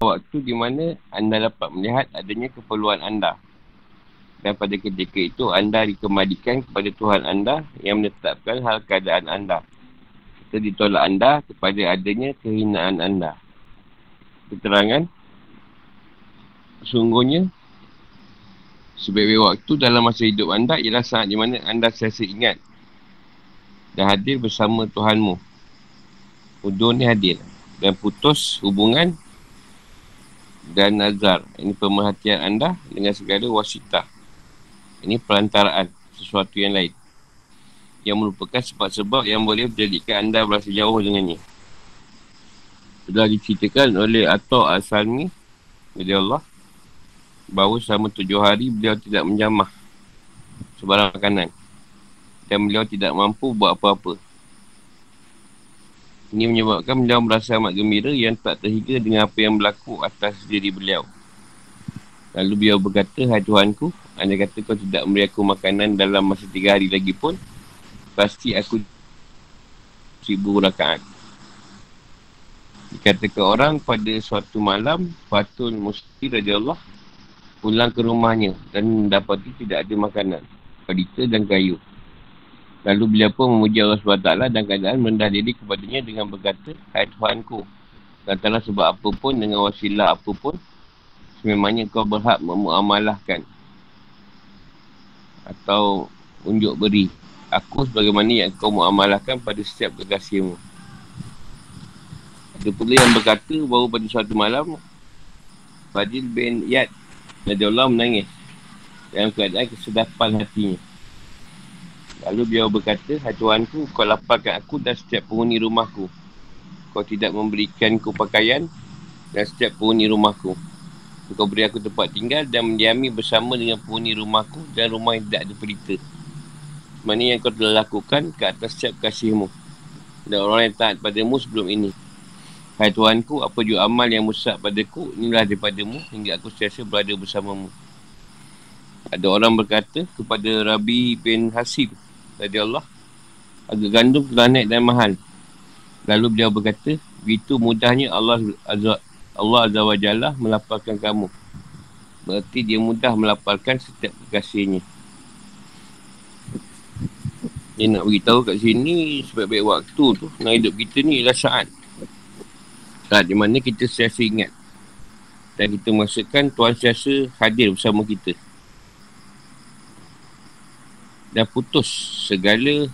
waktu di mana anda dapat melihat adanya keperluan anda. Dan pada ketika itu, anda dikembalikan kepada Tuhan anda yang menetapkan hal keadaan anda. Kita ditolak anda kepada adanya kehinaan anda. Keterangan. Sungguhnya, sebaik waktu dalam masa hidup anda ialah saat di mana anda sesa ingat dan hadir bersama Tuhanmu. Udun ni hadir. Dan putus hubungan dan nazar. Ini pemerhatian anda dengan segala wasitah. Ini pelantaraan sesuatu yang lain. Yang merupakan sebab-sebab yang boleh menjadikan anda berasa jauh dengannya. Sudah diceritakan oleh Atta Al-Salmi. Jadi Allah. Bahawa selama tujuh hari beliau tidak menjamah sebarang makanan. Dan beliau tidak mampu buat apa-apa. Ini menyebabkan beliau merasa amat gembira yang tak terhingga dengan apa yang berlaku atas diri beliau. Lalu beliau berkata, Hai Tuhanku, anda kata kau tidak memberi aku makanan dalam masa tiga hari lagi pun, pasti aku seribu rakaat. Dikatakan orang pada suatu malam, Fatul Musti Raja Allah pulang ke rumahnya dan dapati tidak ada makanan, pelita dan kayu. Lalu beliau pun memuji Allah SWT dan keadaan merendah diri kepadanya dengan berkata, Hai Tuhanku, katalah sebab apa pun dengan wasilah apa pun, sememangnya kau berhak memuamalahkan atau unjuk beri aku sebagaimana yang kau muamalahkan pada setiap kekasihmu. Ada pula yang berkata bahawa pada suatu malam, Fadil bin Yad, Nabi Allah menangis dalam keadaan kesedapan hatinya. Lalu beliau berkata, Hai Tuhanku, kau laparkan aku dan setiap penghuni rumahku. Kau tidak memberikan ku pakaian dan setiap penghuni rumahku. Kau beri aku tempat tinggal dan mendiami bersama dengan penghuni rumahku dan rumah yang tidak ada pelita. Mana yang kau telah lakukan ke atas setiap kasihmu. Dan orang yang taat padamu sebelum ini. Hai Tuhanku, apa juga amal yang musak padaku, inilah daripadamu hingga aku sentiasa berada bersamamu. Ada orang berkata kepada Rabi bin Hasib Tadi Allah Harga gandum telah naik dan mahal. Lalu beliau berkata Begitu mudahnya Allah Azza, Allah Azza wa Jalla melaparkan kamu. Berarti dia mudah melaparkan setiap kekasihnya. Dia nak beritahu kat sini Sebaik-baik waktu tu. Nak hidup kita ni ialah saat. Saat di mana kita siasa ingat. Dan kita merasakan Tuhan siasa hadir bersama kita dan putus segala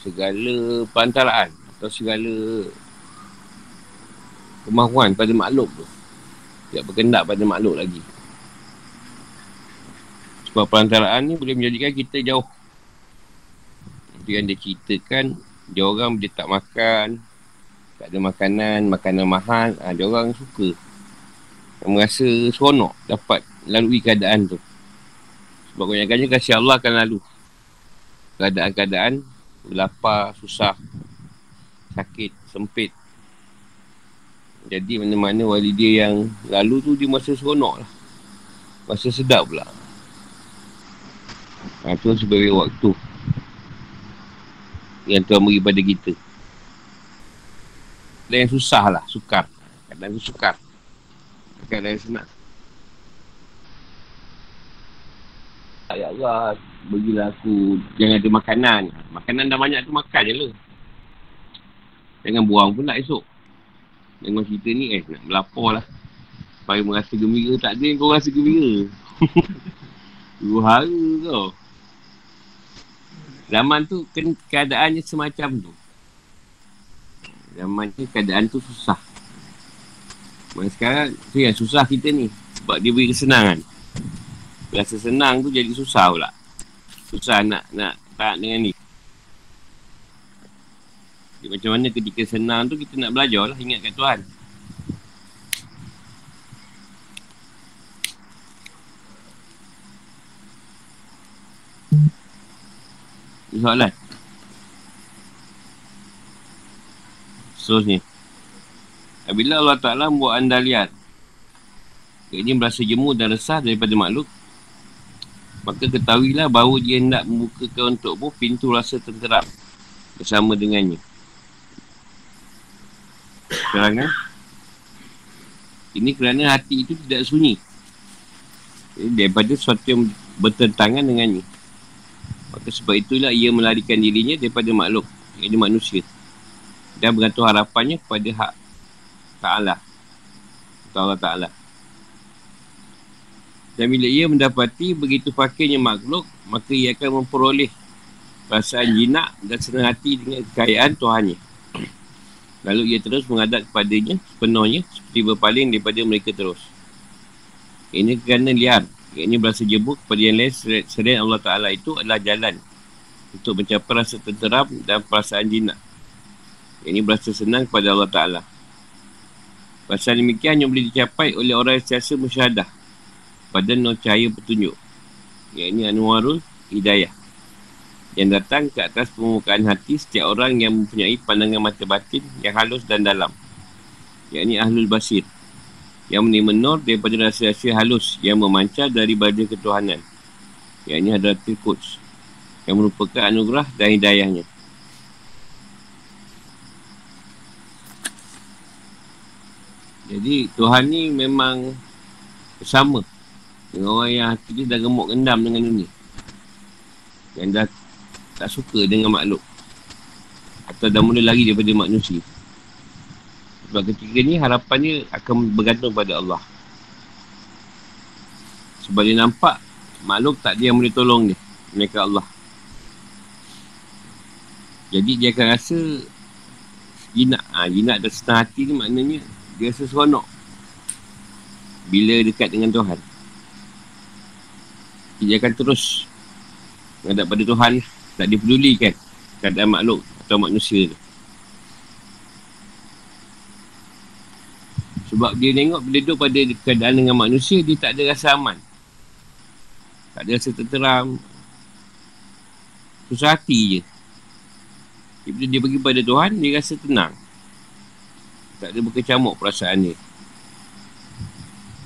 segala perantaraan atau segala kemahuan pada makhluk tu. Tidak berkendak pada makhluk lagi. Sebab perantaraan ni boleh menjadikan kita jauh. Itu yang dia ceritakan dia orang dia tak makan tak ada makanan makanan mahal. Ha, dia orang suka. Merasa seronok dapat lalui keadaan tu sebab kebanyakannya kasih Allah akan lalu. Keadaan-keadaan lapar, susah, sakit, sempit. Jadi mana-mana wali dia yang lalu tu dia masa seronok lah. Masa sedap pula. Ha, tu sebagai waktu yang Tuhan beri pada kita. Dan yang susah lah, sukar. Kadang tu sukar. Kadang yang senang. Ya Allah, bagilah aku jangan ada makanan. Makanan dah banyak tu makan je lah. Jangan buang pula esok. Dengan cerita ni eh, nak melapor lah. Supaya merasa gembira. Tak ada kau rasa gembira. Dua hari tau. Zaman tu ke- keadaannya semacam tu. Zaman tu keadaan tu susah. Masa sekarang tu yang susah kita ni. Sebab dia beri kesenangan. Rasa senang tu jadi susah pula. Susah nak nak tak dengan ni. Jadi, macam mana ketika senang tu kita nak belajar lah ingat kat Tuhan. Soalan. Seterusnya. Apabila Allah Ta'ala buat anda lihat. Ini merasa jemu dan resah daripada makhluk. Maka ketahuilah bahawa dia hendak membukakan untukmu pintu rasa tenteram. Bersama dengannya. Kan? Ini kerana hati itu tidak sunyi. Jadi daripada sesuatu yang bertentangan dengannya. Maka sebab itulah ia melarikan dirinya daripada makhluk. Ini manusia. Dan bergantung harapannya kepada hak Ta'ala. Allah Ta'ala. Dan bila ia mendapati begitu fakirnya makhluk, maka ia akan memperoleh perasaan jinak dan senang hati dengan kekayaan Tuhannya. Lalu ia terus menghadap kepadanya sepenuhnya seperti berpaling daripada mereka terus. Ini kerana liar. Ini berasa jebuk kepada yang lain selain Allah Ta'ala itu adalah jalan untuk mencapai rasa tenteram dan perasaan jinak. Ini berasa senang kepada Allah Ta'ala. Perasaan demikian yang boleh dicapai oleh orang yang siasa musyahadah pada nur cahaya petunjuk. Yang ini Anwarul Hidayah. Yang datang ke atas permukaan hati setiap orang yang mempunyai pandangan mata batin yang halus dan dalam. Yang ini Ahlul Basir yang menerima nur daripada rasa-rasa halus yang memancar dari badan ketuhanan. Ini adalah Quds yang merupakan anugerah dan hidayahnya. Jadi Tuhan ni memang sama dengan orang yang hati dia dah gemuk gendam dengan dunia. Yang dah tak suka dengan makhluk. Atau dah mula lari daripada manusia. Sebab ketika ni harapannya akan bergantung pada Allah. Sebab dia nampak makhluk tak dia yang boleh tolong dia. Mereka Allah. Jadi dia akan rasa jinak. Ha, jinak dan setengah hati ni maknanya dia rasa seronok. Bila dekat dengan Tuhan. Dia akan terus menghadap pada Tuhan. Tak dipedulikan keadaan makhluk atau manusia tu. Sebab dia tengok bila duduk pada keadaan dengan manusia, dia tak ada rasa aman. Tak ada rasa terteram. Susah hati je. Bila dia pergi pada Tuhan, dia rasa tenang. Tak ada berkecamuk perasaan dia.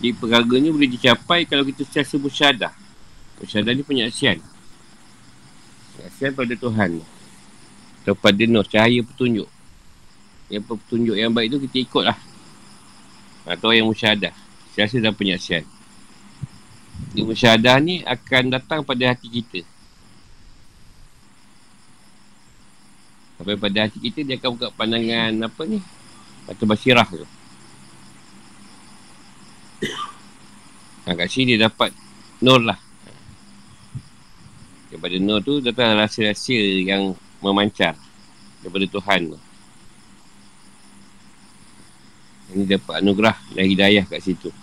Jadi perkara ni boleh dicapai kalau kita sentiasa bersyadah. Bersyadah ni penyaksian. Penyaksian pada Tuhan. Atau pada Nur, cahaya petunjuk. Yang petunjuk yang baik tu kita ikut lah atau yang musyahadah. Siasa dan penyaksian di musyahadah ni akan datang pada hati kita. Sampai pada hati kita dia akan buka pandangan apa ni? Mata basirah tu. Ha, kat sini dia dapat nur lah daripada nur tu datang rasa-rasa yang memancar daripada Tuhan tu ini dapat anugerah dan hidayah kat situ.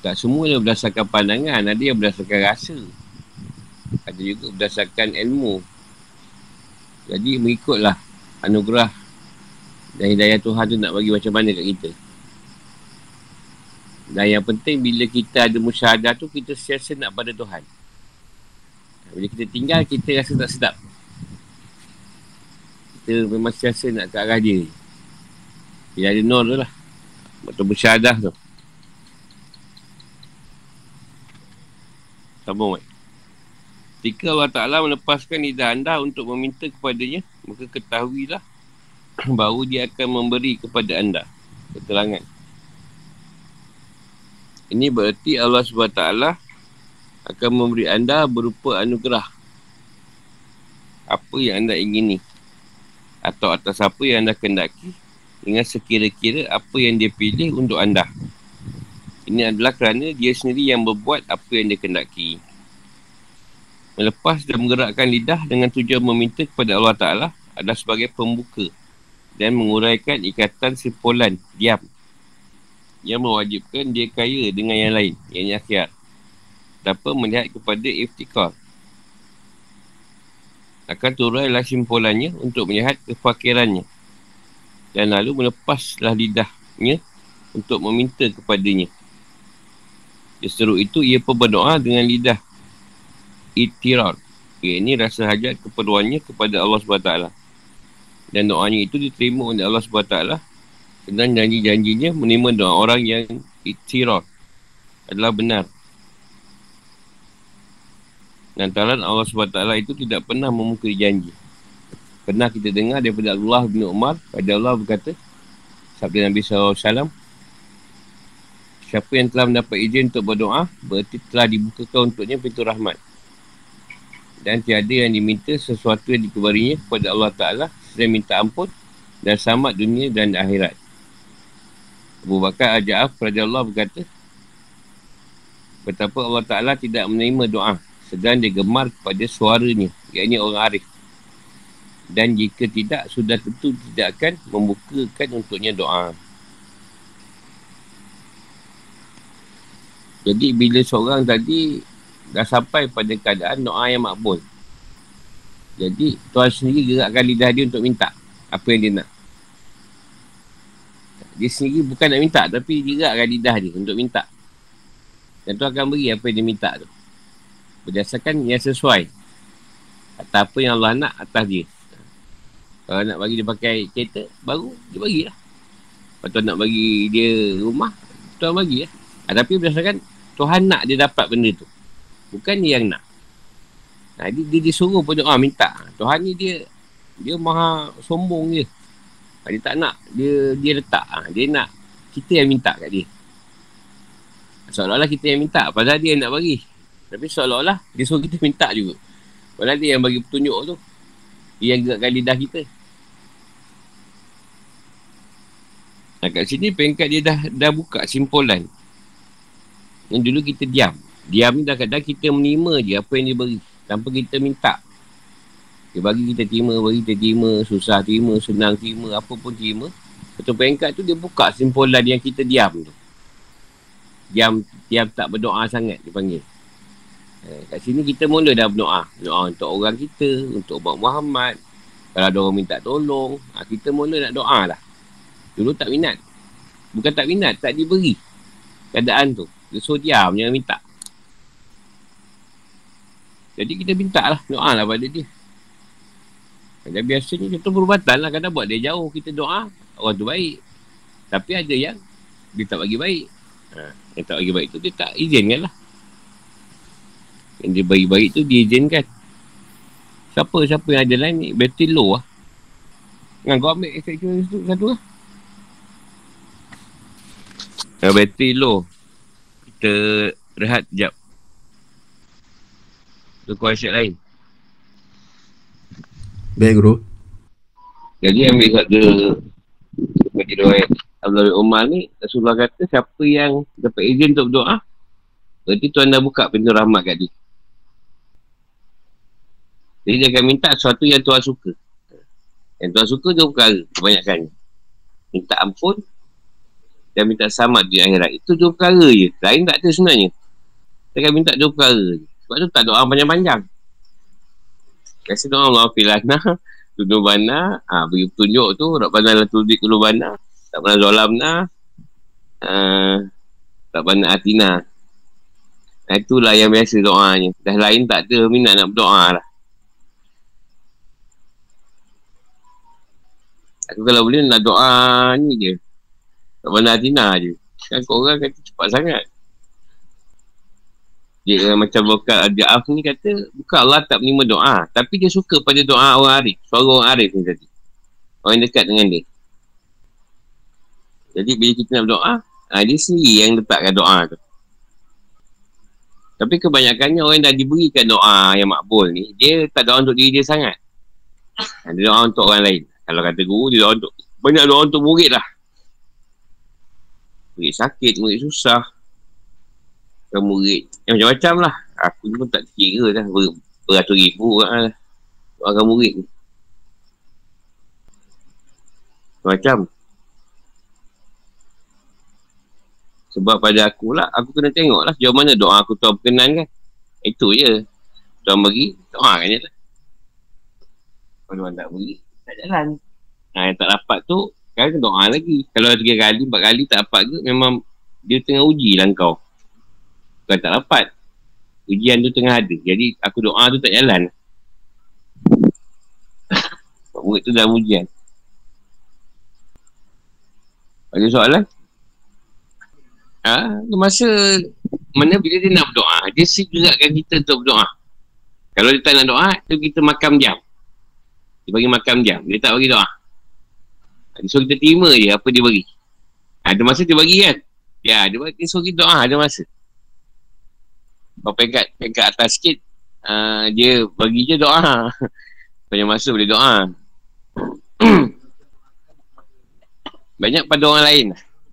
Tak semua yang berdasarkan pandangan. Ada yang berdasarkan rasa. Ada juga berdasarkan ilmu. Jadi mengikutlah anugerah dan hidayah Tuhan tu nak bagi macam mana kat kita. Dan yang penting bila kita ada musyahadah tu, kita siasa nak pada Tuhan. Bila kita tinggal, kita rasa tak sedap. Kita memang siasa nak ke arah dia. Dia ada nur tu lah. Atau bersyadah tu. Sambung, Mat. Ketika Allah Ta'ala melepaskan lidah anda untuk meminta kepadanya, maka ketahuilah bahawa dia akan memberi kepada anda keterangan. Ini berarti Allah SWT akan memberi anda berupa anugerah apa yang anda ingini atau atas apa yang anda kendaki dengan sekira-kira apa yang dia pilih untuk anda. Ini adalah kerana dia sendiri yang berbuat apa yang dia kendaki. Melepas dan menggerakkan lidah dengan tujuan meminta kepada Allah Ta'ala adalah sebagai pembuka dan menguraikan ikatan simpulan diam yang mewajibkan dia kaya dengan yang lain, yang akhirat. Dapat melihat kepada iftikar. Akan turailah simpulannya untuk melihat kefakirannya dan lalu melepaslah lidahnya untuk meminta kepadanya. Di seru itu, ia pun berdoa dengan lidah itirar. Ini rasa hajat keperluannya kepada Allah SWT. Dan doanya itu diterima oleh Allah SWT dan janji-janjinya menerima doa orang yang itirar adalah benar. Lantaran Allah SWT itu tidak pernah memukul janji. Pernah kita dengar daripada Allah bin Umar, pada Allah berkata, Sabda Nabi SAW. Siapa yang telah mendapat izin untuk berdoa, berarti telah dibukakan untuknya pintu rahmat. Dan tiada yang diminta sesuatu yang dikebarinya kepada Allah Ta'ala dan minta ampun dan selamat dunia dan akhirat. Abu Bakar Aja'af Allah berkata, Betapa Allah Ta'ala tidak menerima doa sedang dia gemar kepada suaranya, iaitu orang arif. Dan jika tidak, sudah tentu tidak akan membukakan untuknya doa. Jadi bila seorang tadi dah sampai pada keadaan doa yang makbul. Jadi Tuhan sendiri gerakkan lidah dia untuk minta apa yang dia nak. Dia sendiri bukan nak minta tapi gerakkan lidah dia untuk minta. Dan Tuhan akan beri apa yang dia minta tu. Berdasarkan yang sesuai. Atau apa yang Allah nak atas dia. Kalau nak bagi dia pakai kereta baru, dia bagilah. Kalau Tuhan nak bagi dia rumah, Tuhan bagilah. Ha, tapi berdasarkan Tuhan nak dia dapat benda tu. Bukan dia yang nak. Nah, dia, dia disuruh pun doa minta. Tuhan ni dia dia maha sombong je. Ha, dia tak nak. Dia dia letak. Ha, dia nak kita yang minta kat dia. Seolah-olah kita yang minta. Padahal dia yang nak bagi. Tapi seolah-olah dia suruh kita minta juga. Padahal dia yang bagi petunjuk tu. Dia yang gerakkan lidah kita. Nah, kat sini pengkat dia dah dah buka simpulan. Yang dulu kita diam. Diam ni dah kadang kita menerima je apa yang dia beri. Tanpa kita minta. Dia bagi kita terima, bagi kita terima, susah terima, senang terima, apa pun terima. Betul peringkat tu dia buka simpulan yang kita diam tu. Diam, diam tak berdoa sangat dia panggil. Eh, kat sini kita mula dah berdoa. Doa untuk orang kita, untuk umat Muhammad. Kalau ada orang minta tolong, ha, kita mula nak doa lah. Dulu tak minat. Bukan tak minat, tak diberi keadaan tu. Dia suruh diam, jangan minta. Jadi kita minta lah, doa lah pada dia. Dan biasanya kita perubatan lah, kadang buat dia jauh, kita doa, orang tu baik. Tapi ada yang dia tak bagi baik. Ha, yang tak bagi baik tu, dia tak izinkan lah. Yang dia bagi baik tu, dia izinkan. Siapa-siapa yang ada lain ni, battery low lah. Dengan kau ambil extraction tu satu lah. Yang battery low kita rehat sekejap. Tukar asyik lain. Baik, Guru. Jadi ambil satu bagi doa Abdul Umar ni Rasulullah kata siapa yang dapat izin untuk berdoa berarti Tuhan dah buka pintu rahmat kat dia. Jadi dia akan minta sesuatu yang Tuhan suka. Yang Tuhan suka dia perkara kebanyakan. Minta ampun dan minta selamat di akhirat. Itu dua perkara je. Lain tak ada sebenarnya. Kita akan minta dua perkara je. Sebab tu tak doa panjang-panjang. Biasa doa Allah filana, tuduh bana, ha, beri petunjuk tu, Rabbana la tudik kulu bana, tak pernah zolam na, uh, tak pernah atina. Nah, itulah yang biasa doanya. Dah lain tak ada minat nak berdoa lah. Aku kalau boleh nak doa ni je. Tak pernah Adina je. Kan korang kata cepat sangat. Dia macam vokal Al-Ja'af ni kata, bukan Allah tak menerima doa. Tapi dia suka pada doa orang Arif. Suara orang Arif ni tadi. Orang yang dekat dengan dia. Jadi bila kita nak berdoa, ha, dia sendiri yang letakkan doa tu. Tapi kebanyakannya orang yang dah diberikan doa yang makbul ni, dia tak doa untuk diri dia sangat. Ha, dia doa untuk orang lain. Kalau kata guru, dia doa untuk, banyak doa untuk murid lah. Murid sakit, murid susah. Dan murid yang macam-macam lah. Aku pun tak kira dah. Ber, beratus ribu lah. Orang murid ni. Macam. Sebab pada aku lah, aku kena tengok lah sejauh mana doa aku tahu berkenan kan. Itu je. Tuan bagi, doa kan je lah. Kalau tuan tak beri, tak jalan. Nah, yang tak dapat tu, Sekarang doa lagi. Kalau tiga kali, empat kali tak dapat ke, memang dia tengah uji lah kau. Kau tak dapat. Ujian tu tengah ada. Jadi aku doa tu tak jalan. Murid tu dalam ujian. Ada soalan? Ha? Masa mana bila dia nak berdoa, dia segerakan kita untuk berdoa. Kalau dia tak nak doa, tu kita makam diam. Dia bagi makam diam. Dia tak bagi doa. So kita terima je apa dia bagi. Ada masa dia bagi kan? Ya, dia bagi so kita doa ada masa. Kalau pekat, pekat atas sikit, uh, dia bagi je doa. Banyak masa boleh doa. Banyak pada orang lain.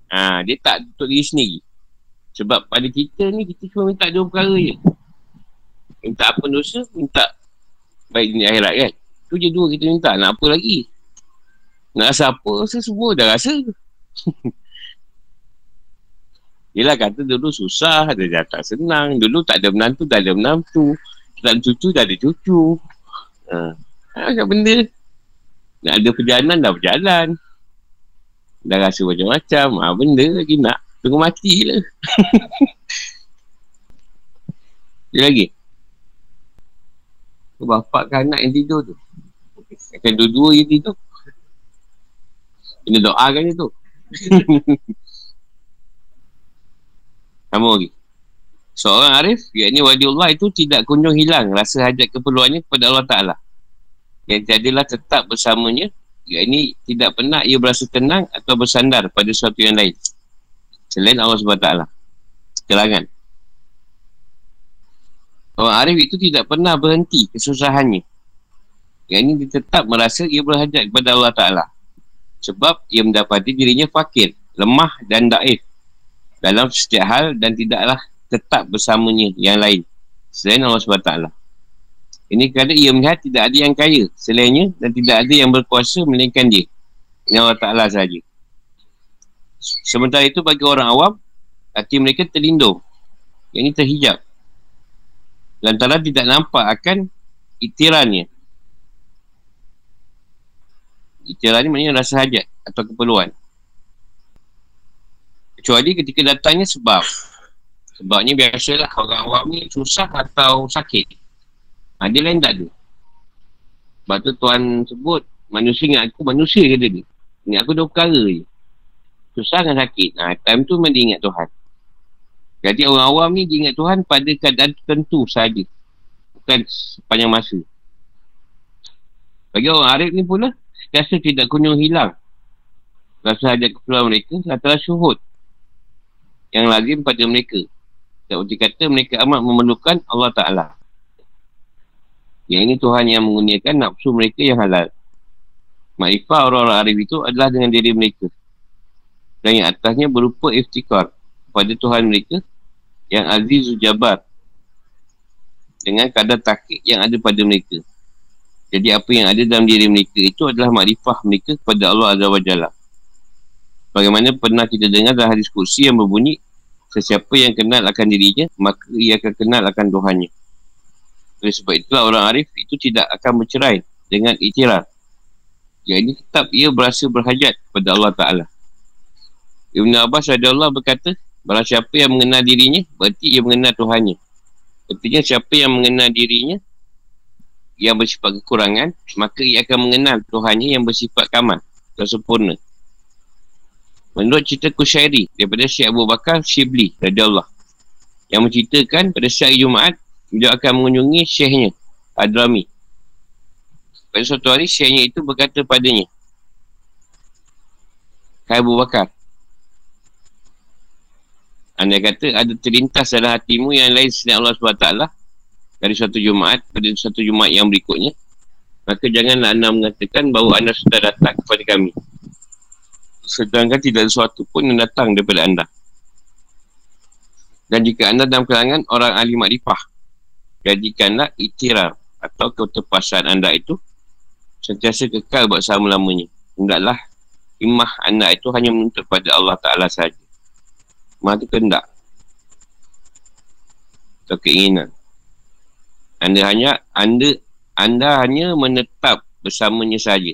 Ha, dia tak untuk diri sendiri. Sebab pada kita ni, kita cuma minta dua perkara je. Minta apa dosa, minta baik dunia akhirat kan. Tu je dua kita minta. Nak apa lagi? Nak rasa apa, rasa semua dah rasa. Yelah kata dulu susah, ada jatah senang. Dulu tak ada menantu, tak ada menantu. Tak ada cucu, tak ada cucu. Ha. Macam benda. Nak ada perjalanan, dah berjalan. Dah rasa macam-macam. Ha, benda lagi nak. Tunggu mati lah. lagi. Bapak kan anak yang tidur tu. Akan dua-dua yang tidur. Kena doakan je tu. Sama lagi. Seorang Arif, yakni Allah itu tidak kunjung hilang rasa hajat keperluannya kepada Allah Ta'ala. Yang tiadalah tetap bersamanya, yakni tidak pernah ia berasa tenang atau bersandar pada sesuatu yang lain. Selain Allah SWT. Kelangan. Orang Arif itu tidak pernah berhenti kesusahannya. Yang ini dia tetap merasa ia berhajat kepada Allah Ta'ala. Sebab ia mendapati dirinya fakir, lemah dan daif dalam setiap hal dan tidaklah tetap bersamanya yang lain selain Allah SWT. Ini kerana ia melihat tidak ada yang kaya selainnya dan tidak ada yang berkuasa melainkan dia. Ini Allah Ta'ala sahaja. Sementara itu bagi orang awam, hati mereka terlindung. Yang ini terhijab. Lantaran tidak nampak akan itirannya. Itiran ni maknanya rasa hajat atau keperluan. Kecuali ketika datangnya sebab. Sebabnya biasalah orang awam ni susah atau sakit. Ha, dia lain tak ada. Sebab tu Tuhan sebut, manusia ingat aku, manusia kata dia. Ingat aku dua perkara je. Susah dan sakit. Ha, time tu memang dia ingat Tuhan. Jadi orang awam ni ingat Tuhan pada keadaan tertentu saja. Bukan sepanjang masa. Bagi orang Arif ni pula, rasa tidak kunjung hilang. Rasa hajat keperluan mereka, antara syuhud yang lazim pada mereka. Tak boleh kata mereka amat memerlukan Allah Ta'ala. Yang ini Tuhan yang menggunakan nafsu mereka yang halal. Ma'ifah orang-orang arif itu adalah dengan diri mereka. Dan yang atasnya berupa iftikar pada Tuhan mereka yang azizu jabar dengan kadar takik yang ada pada mereka. Jadi apa yang ada dalam diri mereka itu adalah makrifah mereka kepada Allah Azza wa Jalla. Bagaimana pernah kita dengar dalam hadis kursi yang berbunyi Sesiapa yang kenal akan dirinya Maka ia akan kenal akan Tuhannya. Oleh sebab itulah orang arif itu tidak akan bercerai Dengan itiraf Yang ini tetap ia berasa berhajat kepada Allah Ta'ala. Ibn Abbas Allah berkata Barang siapa yang mengenal dirinya Berarti ia mengenal Tuhannya. Artinya siapa yang mengenal dirinya Yang bersifat kekurangan Maka ia akan mengenal Tuhannya yang bersifat kamal Dan sempurna Menurut cerita Kusyairi daripada Syekh Abu Bakar Shibli Allah yang menceritakan pada syari Jumaat beliau akan mengunjungi syekhnya Adrami. Pada suatu hari syekhnya itu berkata padanya Hai Abu Bakar anda kata ada terlintas dalam hatimu yang lain selain Allah SWT dari suatu Jumaat pada suatu Jumaat yang berikutnya maka janganlah anda mengatakan bahawa anda sudah datang kepada kami sedangkan tidak ada sesuatu pun yang datang daripada anda. Dan jika anda dalam kalangan orang ahli makrifah, jadikanlah itirar atau ketepasan anda itu sentiasa kekal buat selama-lamanya. Hendaklah imah anda itu hanya menuntut pada Allah Ta'ala sahaja. Imah itu kendak. Atau keinginan. Anda hanya anda anda hanya menetap bersamanya saja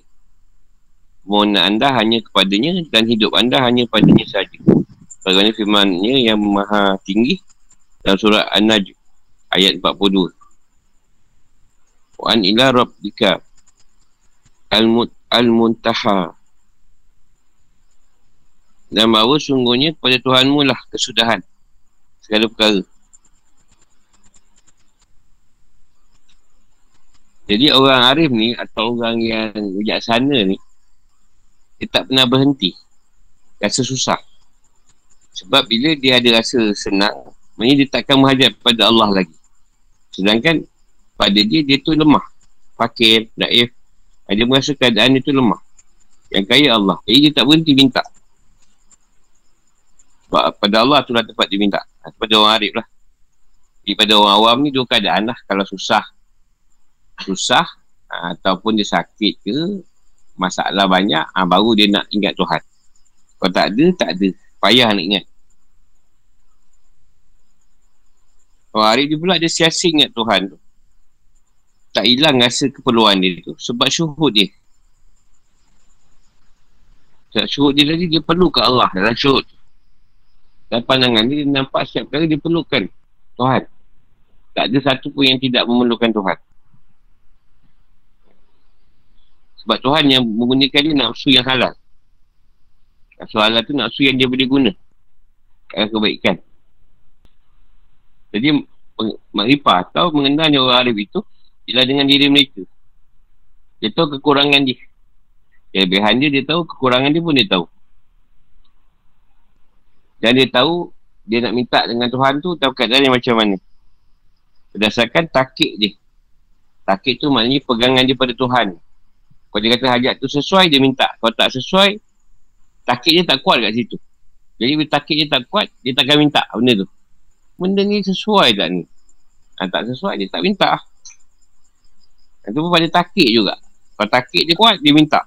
mohon anda hanya kepadanya dan hidup anda hanya padanya saja. Bagaimana firmannya yang maha tinggi dalam surah An-Najm ayat 42. Wa an ila rabbika al-muntaha dan bahawa sungguhnya kepada Tuhanmu lah kesudahan segala perkara. Jadi orang arif ni atau orang yang bijaksana ni dia tak pernah berhenti. Rasa susah. Sebab bila dia ada rasa senang, maknanya dia takkan menghadap pada Allah lagi. Sedangkan pada dia, dia tu lemah. Fakir, naif. Dia merasa keadaan dia tu lemah. Yang kaya Allah. Jadi dia tak berhenti minta. Sebab pada Allah tu lah tempat dia minta. Pada orang arif lah. Jadi pada orang awam ni dua keadaan lah. Kalau susah. Susah. Ataupun dia sakit ke. Masalah banyak. Ha, baru dia nak ingat Tuhan. Kalau tak ada, tak ada. Payah nak ingat. Orang arif dia pula dia siasa ingat Tuhan tu. Tak hilang rasa keperluan dia tu. Sebab syuhud dia. Sebab syuhud dia tadi dia perlu ke Allah dalam syuhud. Dan pandangan dia, dia nampak setiap kali dia perlukan Tuhan. Tak ada satu pun yang tidak memerlukan Tuhan. Sebab Tuhan yang menggunakan dia nafsu yang halal. Nafsu halal tu nafsu yang dia boleh guna. Kalau kebaikan. Jadi, makrifah atau mengenalnya orang Arif itu ialah dengan diri mereka. Dia tahu kekurangan dia. Kelebihan dia, dia tahu. Kekurangan dia pun dia tahu. Dan dia tahu dia nak minta dengan Tuhan tu tahu keadaan yang macam mana. Berdasarkan takik dia. Takik tu maknanya pegangan dia pada Tuhan. Kalau dia kata hajat tu sesuai, dia minta. Kalau tak sesuai, takik dia tak kuat kat situ. Jadi bila takik dia tak kuat, dia takkan minta benda tu. Benda ni sesuai tak ni? Ha, tak sesuai, dia tak minta. Itu pun pada takik juga. Kalau takik dia kuat, dia minta.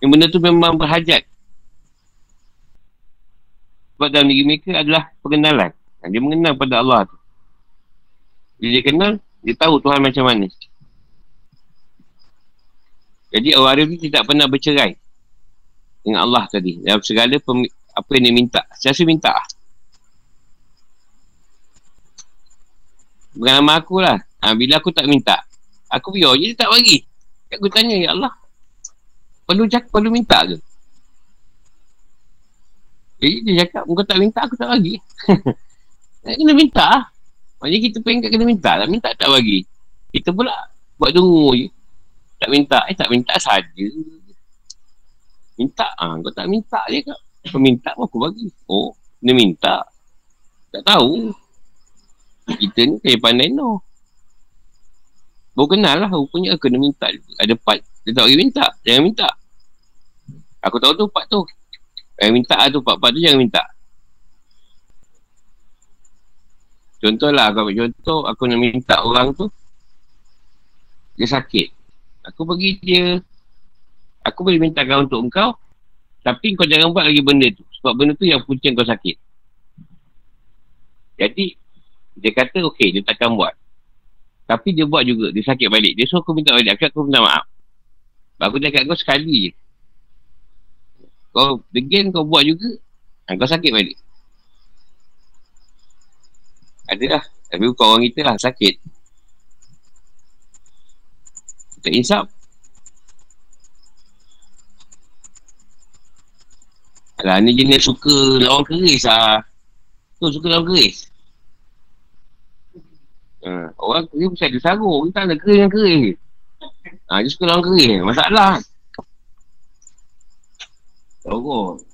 Yang benda tu memang berhajat. Sebab dalam diri mereka adalah pengenalan. Dia mengenal pada Allah tu. Bila dia kenal, dia tahu Tuhan macam mana. Jadi orang Arif ni tidak pernah bercerai dengan Allah tadi. Dalam segala pem- apa yang dia minta. Saya rasa minta. Bukan nama aku lah. Ha, bila aku tak minta, aku biar je dia tak bagi. Aku tanya, Ya Allah, perlu cakap, perlu minta ke? Jadi dia cakap, kau tak minta, aku tak bagi. kena minta lah. Maksudnya kita pengen kena minta lah. Minta tak bagi. Kita pula buat tunggu je. Tak minta. Eh tak minta saja. Minta. Ha, kau tak minta je kak. Kau minta pun aku bagi. Oh, dia minta. Tak tahu. Kita ni kayak pandai no. Baru kenal lah. Rupanya kena minta. Ada part. Dia tak minta. Jangan minta. Aku tahu tu part tu. Yang minta tu pak-pak tu jangan minta. Contohlah aku ambil contoh aku nak minta orang tu dia sakit. Aku bagi dia aku boleh mintakan untuk engkau tapi kau jangan buat lagi benda tu sebab benda tu yang punca kau sakit. Jadi dia kata okey dia takkan buat. Tapi dia buat juga dia sakit balik. Dia suruh aku minta balik aku, aku minta maaf. Aku cakap kau sekali je. Kau again kau buat juga ha, Kau sakit balik Adalah Tapi bukan orang kita lah sakit Tak insap Alah ni jenis suka lawan keris lah Tu suka lawan keris ha, Orang keris mesti ada sarung Kita ada keris yang keris ha, Dia suka lawan keris Masalah Sorok.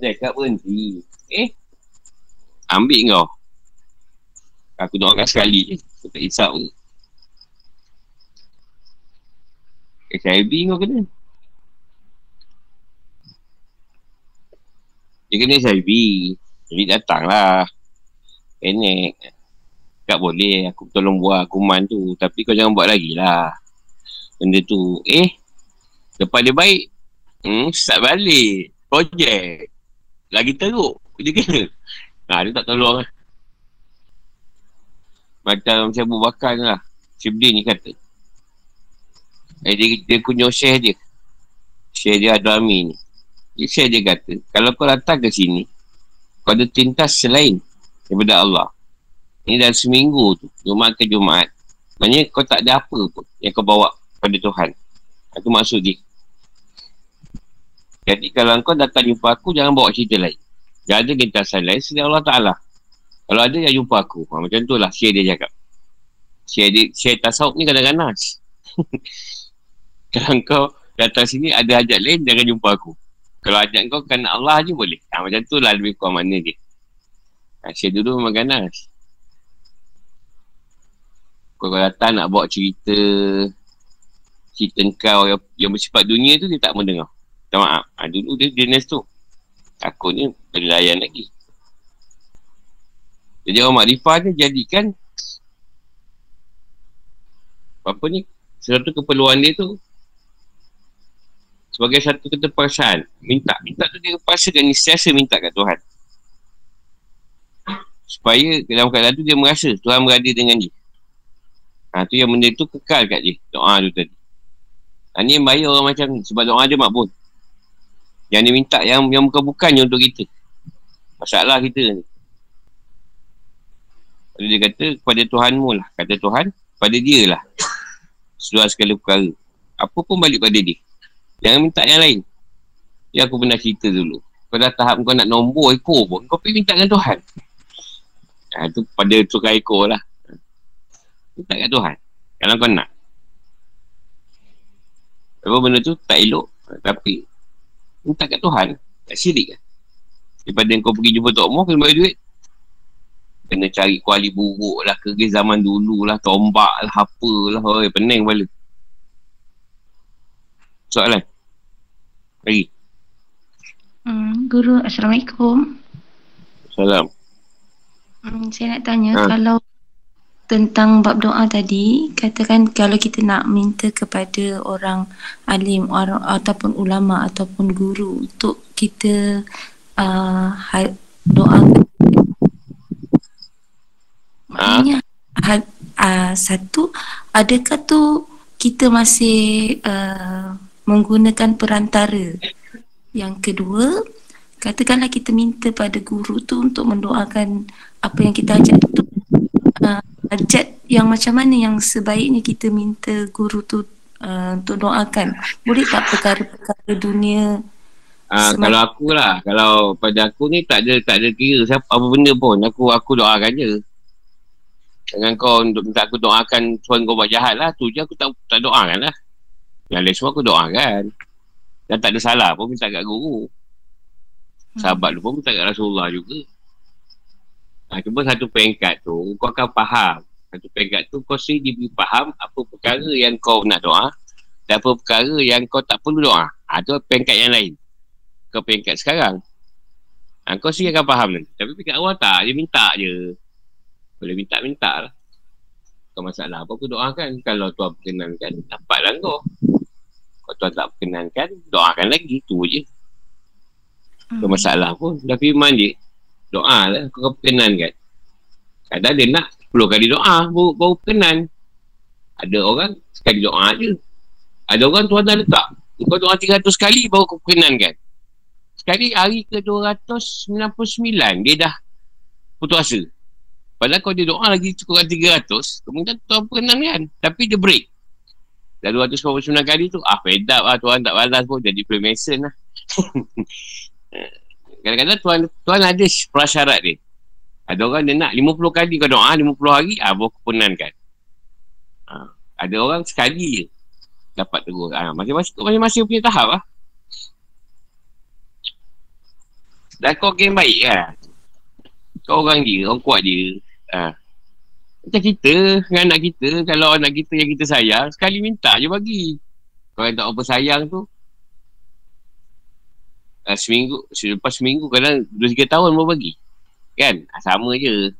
Dekat berhenti. Eh? Ambil kau. Aku doakan sekali je. Tak isap pun. HIV kau kena. Dia kena HIV. Jadi datanglah. Enek. Tak boleh. Aku tolong buat kuman tu. Tapi kau jangan buat lagi lah. Benda tu. Eh? Lepas dia baik, hmm, start balik. Projek. Lagi teruk. Dia kena. Ha, dia tak tolong lah. Macam macam Abu Bakar lah. Syibdi ni kata. Eh, dia, dia kunyuk share dia. Share dia Adrami ni. Share dia kata, kalau kau datang ke sini, kau ada tintas selain daripada Allah. Ini dalam seminggu tu, Jumat ke Jumat. Maksudnya kau tak ada apa pun yang kau bawa pada Tuhan. Itu maksud dia. Jadi kalau kau datang jumpa aku, jangan bawa cerita lain. Jangan ada gentasan lain selain Allah Ta'ala. Kalau ada, yang jumpa aku. Ha, macam tu lah, share dia cakap. Share, dia, share tasawuf ni kadang-kadang. Kalau kau datang sini ada hajat lain, jangan jumpa aku. Kalau hajat kau kena Allah je boleh. Ha, macam tu lah lebih kurang mana dia. Asyik dulu memang ganas. Kau kalau datang nak bawa cerita cerita kau yang, yang bersifat dunia tu dia tak mendengar. Tak maaf. Ha, dulu dia jenis tu. Takutnya boleh layan lagi. Jadi orang makrifah ni jadikan apa ni satu keperluan dia tu sebagai satu keterpaksaan minta minta tu dia paksakan ni siasa minta kat Tuhan. Supaya dalam keadaan tu dia merasa Tuhan berada dengan dia. Ha, tu yang benda tu kekal kat dia doa tu tadi. Ha, ni yang bahaya orang macam ni sebab doa dia makbul. Yang dia minta yang yang bukan-bukannya untuk kita. Masalah kita ni Lalu dia kata kepada Tuhanmu lah kata Tuhan pada dia lah seluar segala perkara. Apa pun balik pada dia. Jangan minta yang lain. Ya aku pernah cerita dulu. Kau dah tahap kau nak nombor ekor pun, kau pergi minta dengan Tuhan. Ha, tu pada tukar ekor lah. Minta dengan Tuhan. Kalau kau nak. Apa benda tu tak elok. Tapi, minta kat Tuhan. Tak syirik kan. Daripada kau pergi jumpa Tok Moh, kena bagi duit kena cari kuali buruk lah kerja zaman dulu lah tombak lah apa lah oh, pening kepala. Soalan? Lagi hmm, guru Assalamualaikum. Salam. Hmm, saya nak tanya ha. kalau tentang bab doa tadi katakan kalau kita nak minta kepada orang alim orang, ataupun ulama ataupun guru untuk kita uh, doa Maknanya ha? uh, satu adakah tu kita masih uh, menggunakan perantara. Yang kedua, katakanlah kita minta pada guru tu untuk mendoakan apa yang kita ajak tu uh, ajak yang macam mana yang sebaiknya kita minta guru tu uh, untuk doakan. Boleh tak perkara-perkara dunia Uh, kalau aku lah, kalau pada aku ni tak ada tak ada kira siapa apa benda pun aku aku doakan je. Dengan kau untuk minta aku doakan Tuhan kau buat jahat lah. Tu je aku tak, tak doakan lah. Yang lain semua aku doakan. Dan tak ada salah pun minta kat guru. Sahabat lu pun minta kat Rasulullah juga. Ha, Cuma satu peringkat tu Kau akan faham. Satu peringkat tu Kau sendiri diberi faham Apa perkara yang kau nak doa Dan apa perkara yang kau tak perlu doa. Ha, Tu peringkat yang lain. Kau peringkat sekarang. Ha, Kau sendiri akan faham nanti. Tapi peringkat awal tak. Dia minta je boleh minta-minta lah. Kau masalah apa aku doakan. Kalau Tuhan perkenankan, dapatlah kau. Kalau Tuhan tak perkenankan, doakan lagi. Tu je. Kau hmm. masalah pun. Dah firman dia. Doa lah. Kau perkenankan. Kadang dia nak 10 kali doa. Baru, baru perkenan. Ada orang sekali doa je. Ada orang Tuhan dah letak. Kau doa 300 kali baru kau perkenankan. Sekali hari ke 299 dia dah putus asa. Padahal kalau dia doa lagi cukup 300, kemudian Tuhan perkenan kan. Tapi dia break. Dah 249 kali tu, ah fed up lah Tuhan tak balas pun jadi Freemason lah. Kadang-kadang Tuhan, Tuhan ada prasyarat dia. Ada orang dia nak 50 kali kau doa, 50 hari, ah baru kepenan kan. Ah, ada orang sekali je dapat tegur. Ah, masing-masing, masing-masing punya tahap lah. Dan kau game baik kan? Kau orang dia, orang kuat dia. Ha. Macam kita dengan anak kita, kalau anak kita yang kita sayang, sekali minta je bagi. Kalau yang tak apa sayang tu, uh, seminggu, selepas seminggu, kadang dua tiga tahun mau bagi. Kan? Ha, sama je.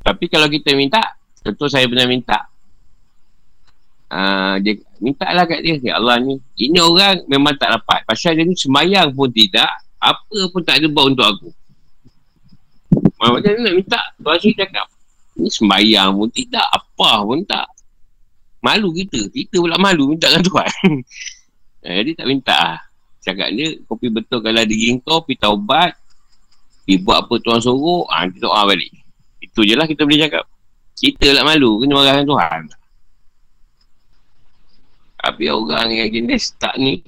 Tapi kalau kita minta, tentu saya pernah minta. Uh, dia minta lah kat dia, ya Allah ni. Ini orang memang tak dapat. Pasal dia ni semayang pun tidak, apa pun tak ada bau untuk aku. Macam mana nak minta? Tuan Syed cakap. Ni sembayang pun tidak. Apa pun tak. Malu kita. Kita pula malu minta dengan Tuhan. Eh, jadi tak minta lah. Cakap dia, kopi betul kalau diri kau, pergi taubat. Pergi buat apa Tuhan suruh, ha, nanti doa balik. Itu je lah kita boleh cakap. Kita lah malu, kena marahkan Tuhan. Tapi orang yang jenis tak ni,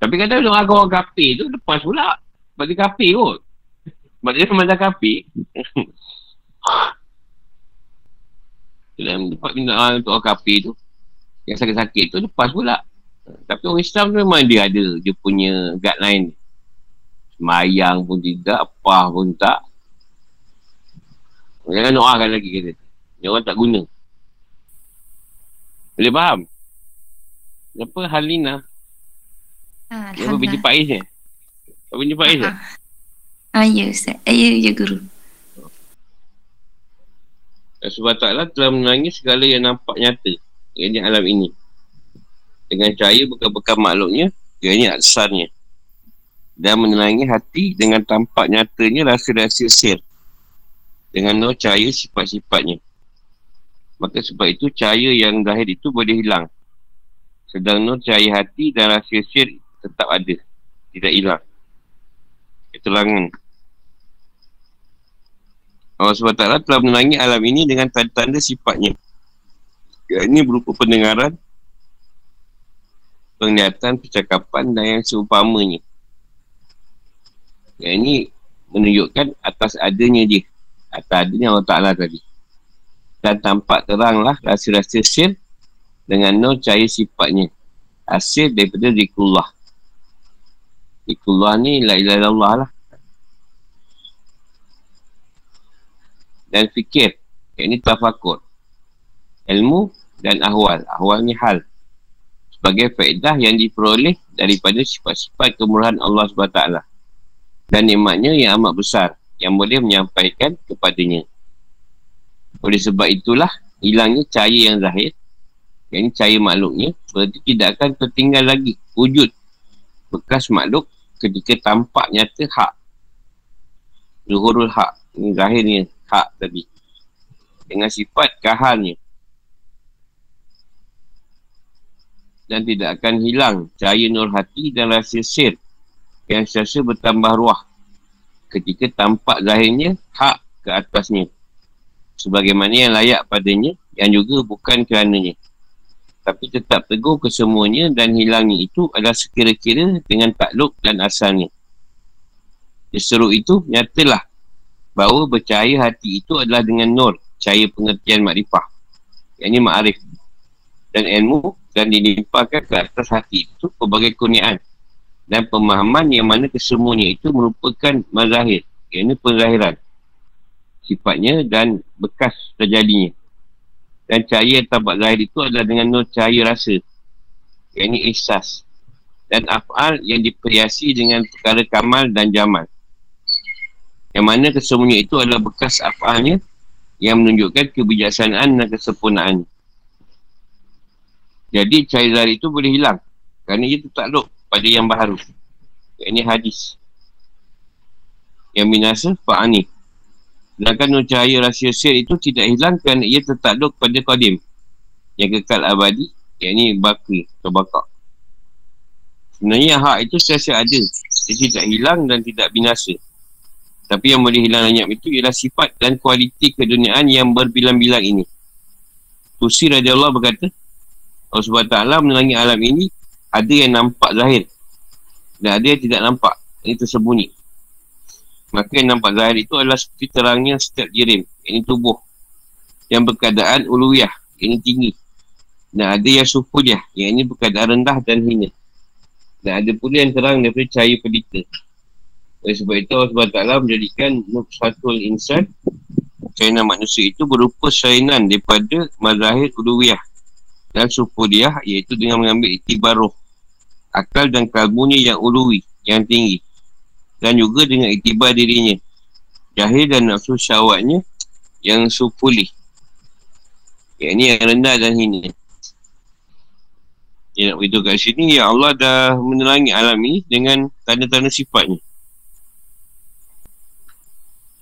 tapi kadang orang agak orang kapi tu lepas pula. Sebab dia kapi kot. Sebab dia semacam kapi. dalam tempat binaan untuk orang kafir tu yang sakit-sakit tu lepas pula tapi orang Islam tu memang dia ada dia punya guideline semayang pun tidak apa pun tak jangan doakan lagi kata ni orang tak guna boleh faham apa Halina Ah, apa binti Faiz ni? Apa binti Faiz ni? Ah, ya Ustaz. Ah, ya, ya Guru. sebab taklah telah menangis segala yang nampak nyata. Yang di alam ini. Dengan cahaya bekal-bekal makhluknya ini aksarnya. Dan menenangi hati dengan tampak nyatanya rasa-rasa sir dengan no cahaya sifat-sifatnya. Maka sebab itu cahaya yang zahir itu boleh hilang. Sedang no cahaya hati dan rasa sir tetap ada tidak hilang keterangan Allah SWT telah menenangi alam ini dengan tanda-tanda sifatnya ini berupa pendengaran penglihatan, percakapan dan yang seumpamanya. Yang ini menunjukkan atas adanya dia. Atas adanya Allah Ta'ala tadi. Dan tampak teranglah rasa-rasa sir dengan no cahaya sifatnya. Hasil daripada zikrullah. Zikrullah ni la ilaha illallah lah. Dan fikir. Yang ini tafakur. Ilmu dan ahwal. Ahwal ni hal sebagai faedah yang diperoleh daripada sifat-sifat kemurahan Allah SWT dan nikmatnya yang amat besar yang boleh menyampaikan kepadanya. Oleh sebab itulah hilangnya cahaya yang zahir yang ini cahaya makhluknya berarti tidak akan tertinggal lagi wujud bekas makhluk ketika tampak nyata hak. Zuhurul hak. Ini zahirnya hak tadi. Dengan sifat kahalnya. Dan tidak akan hilang cahaya nur hati dan rasa sir yang sesa bertambah ruah. Ketika tampak zahirnya hak ke atasnya. Sebagaimana yang layak padanya yang juga bukan kerananya tapi tetap teguh kesemuanya dan hilangnya itu adalah sekira-kira dengan takluk dan asalnya. Seru itu nyatalah bahawa bercahaya hati itu adalah dengan nur cahaya pengertian makrifah. Yang ini ma'arif dan ilmu dan dilimpahkan ke atas hati itu pelbagai kurniaan. Dan pemahaman yang mana kesemuanya itu merupakan mazahir yang ini penzahiran sifatnya dan bekas terjadinya dan cahaya tabak zahir itu adalah dengan nur cahaya rasa yang ini ihsas dan af'al yang diperhiasi dengan perkara kamal dan jamal yang mana kesemuanya itu adalah bekas af'alnya yang menunjukkan kebijaksanaan dan kesempurnaan jadi cahaya zahir itu boleh hilang. Kerana ia tertakluk pada yang baharu. Ini hadis. Yang binasa fa'ani. Sedangkan cahaya rahsia sir itu tidak hilang kerana ia tertakluk pada qadim. Yang kekal abadi. Yang ini bakri atau bakak. Sebenarnya hak itu siasa ada. Dia tidak hilang dan tidak binasa. Tapi yang boleh hilang lenyap itu ialah sifat dan kualiti keduniaan yang berbilang-bilang ini. Tusi Allah berkata, Allah SWT menerangi alam ini ada yang nampak zahir dan ada yang tidak nampak ini tersembunyi maka yang nampak zahir itu adalah seperti terangnya setiap jirim. Ini tubuh. Yang berkadaan uluwiyah ini tinggi. Dan ada yang sufudiyah yang ini berkadaan rendah dan hina. Dan ada pula yang terang daripada cahaya pelita. Oleh sebab itu Allah SWT menjadikan Nuksatul Insan Sainan manusia itu berupa sainan daripada mazahir uluwiyah dan sufudiah iaitu dengan mengambil itibar roh akal dan kalbunya yang uluwi yang tinggi dan juga dengan itibar dirinya. Jahil dan nafsu syawatnya yang sufuli yang ini yang rendah dan hina. Dia nak beritahu kat sini ya Allah dah menerangi alam ini dengan tanda-tanda sifatnya.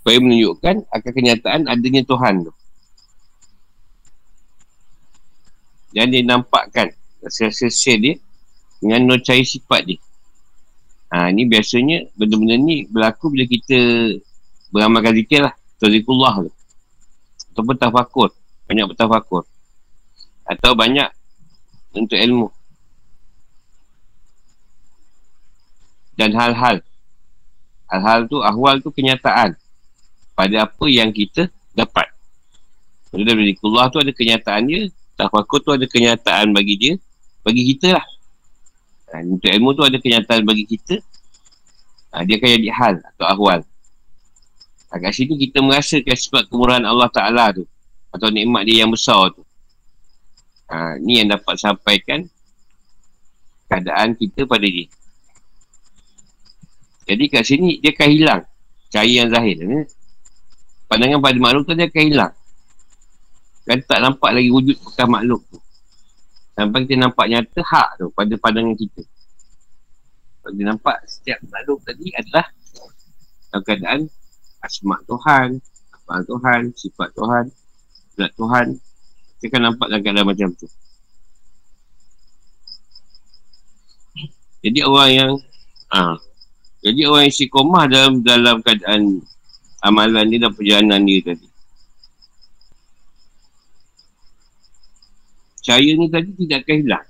Supaya menunjukkan akan kenyataan adanya Tuhan tu. Dan dia nampakkan rasa-rasa dia dengan cahaya sifat dia. Ha, ni biasanya benda-benda ni berlaku bila kita beramalkan zikir lah. Tazikullah tu. Ataupun tafakur. Banyak bertafakur. Atau banyak untuk ilmu. Dan hal-hal. Hal-hal tu, ahwal tu kenyataan. Pada apa yang kita dapat. Allah tu ada kenyataan dia. Tafakur tu ada kenyataan bagi dia. Bagi kita lah. Ha, untuk ilmu tu ada kenyataan bagi kita. Ha, dia akan jadi hal atau ahwal. Ha, kat situ kita merasakan sebab kemurahan Allah Ta'ala tu. Atau nikmat dia yang besar tu. Ha, ni yang dapat sampaikan keadaan kita pada dia. Jadi kat sini dia akan hilang cahaya yang zahir. Pandangan pada makhluk tu dia akan hilang. Kan tak nampak lagi wujud bekas makhluk tu. Sampai kita nampak nyata hak tu pada pandangan kita. Kita nampak setiap makhluk tadi adalah keadaan asma Tuhan, apa Tuhan, sifat Tuhan, zat Tuhan. Kita akan nampak keadaan macam tu. Jadi orang yang ah, jadi orang yang istiqomah dalam dalam keadaan amalan dia dan perjalanan dia tadi. Cahaya ni tadi tidak akan hilang.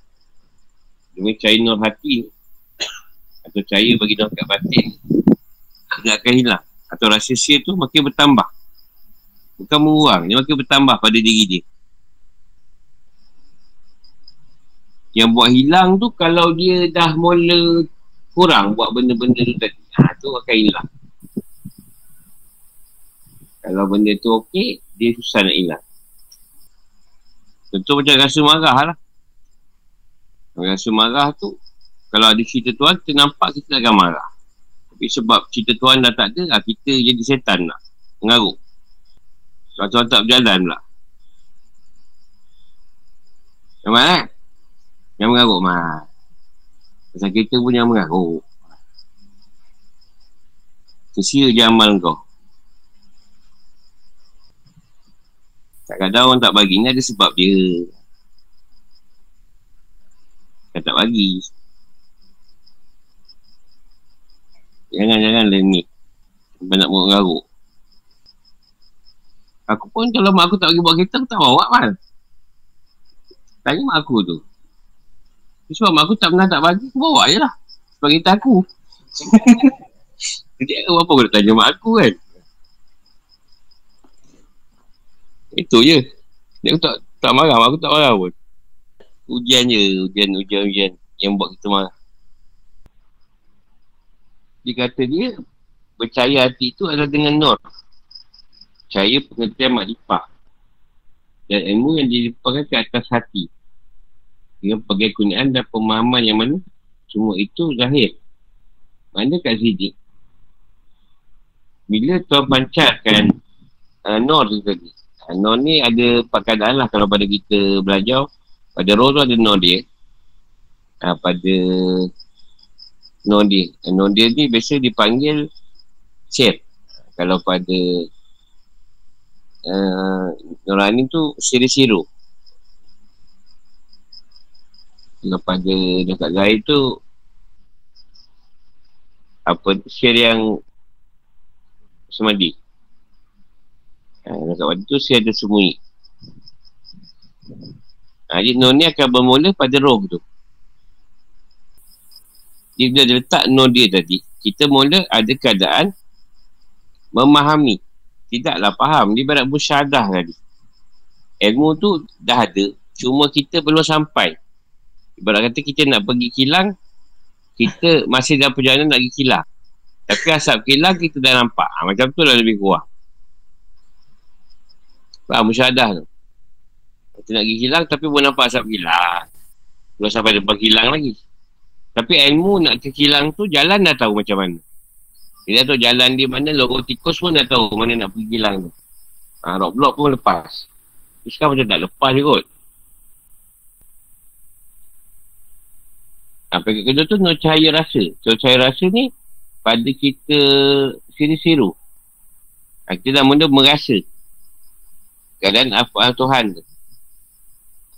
Demi cahaya nur hati atau cahaya bagi nur kat batin tidak akan hilang. Atau rasa sia tu makin bertambah. Bukan mengurang, dia makin bertambah pada diri dia. Yang buat hilang tu kalau dia dah mula kurang buat benda-benda tu tadi. Ha, tu akan hilang. Kalau benda tu okey, dia susah nak hilang. Tentu macam rasa marah lah. Rasa marah tu, kalau ada cerita Tuhan, kita nampak kita akan marah. Tapi sebab cerita Tuhan dah tak ada, lah, kita jadi setan lah. Mengaruk. Kalau Tuhan tak berjalan pula. Yang mana? Yang mengaruk mah. Pasal kita pun yang mengaruk. Kesia je amal kau. Kadang-kadang orang tak bagi ni ada sebab dia. Kan tak bagi. Jangan-jangan ni. Banyak mengaruk. Aku pun kalau mak aku tak bagi buat kereta, aku tak bawa kan. Tanya mak aku tu. Sebab mak aku tak pernah tak bagi, aku bawa je lah. Sebab kita aku. Jadi apa aku nak tanya mak aku kan? Itu je. Dia aku tak, tak marah, aku tak marah pun. Ujian je, ujian, ujian, ujian yang buat kita marah. Dia kata dia, percaya hati itu adalah dengan nur. Percaya pengertian makrifah. Dan ilmu yang dilimpahkan ke atas hati dengan pelbagai kegunaan dan pemahaman yang mana semua itu zahir. Mana kat sini bila Tuhan pancarkan uh, Nor tu tadi Nor ni ada empat keadaan lah kalau pada kita belajar. Pada roh tu ada Nor dia. Uh, pada Nor dia. Uh, Nor dia ni biasa dipanggil Sir kalau pada uh, Nurani tu Siri-siru kalau pada dekat Zahir tu apa share yang semadi ha, dekat waktu tu saya ada semui ha, jadi nur ni akan bermula pada roh tu dia bila letak nur dia tadi kita mula ada keadaan memahami tidaklah faham dia berat bersyadah tadi ilmu tu dah ada cuma kita belum sampai Ibarat kata kita nak pergi kilang, kita masih dalam perjalanan nak pergi kilang. Tapi asap kilang kita dah nampak. Ha, macam tu lah lebih kurang. Faham musyadah tu. Kita nak pergi kilang tapi pun nampak asap kilang. Belum sampai depan kilang lagi. Tapi ilmu nak ke kilang tu jalan dah tahu macam mana. Dia tahu jalan di mana, logo tikus pun dah tahu mana nak pergi kilang tu. Ha, rock pun lepas. Tapi sekarang macam tak lepas je kot. Apa yang kedua tu no cahaya rasa. So cahaya rasa ni pada kita siru-siru. Ha, kita dah mula merasa keadaan apa Tuhan tu.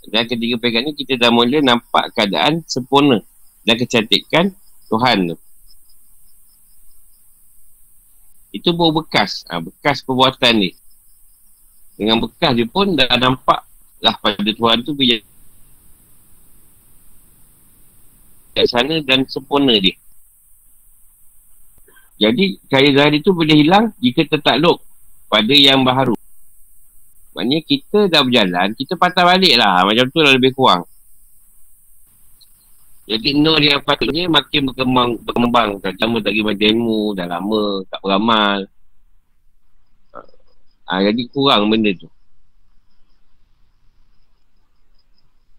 Dan ketiga pegang ni kita dah mula nampak keadaan sempurna dan kecantikan Tuhan tu. Itu baru bekas. Ha, bekas perbuatan ni. Dengan bekas dia pun dah nampak lah pada Tuhan tu bila bijaksana dan sempurna dia. Jadi cahaya zahir itu boleh hilang jika tertakluk pada yang baharu. Maknanya kita dah berjalan, kita patah balik lah. Macam tu lah lebih kurang. Jadi nur yang patutnya makin berkembang, berkembang. Tak lama tak pergi ilmu, dah lama, tak beramal. Ha, jadi kurang benda tu.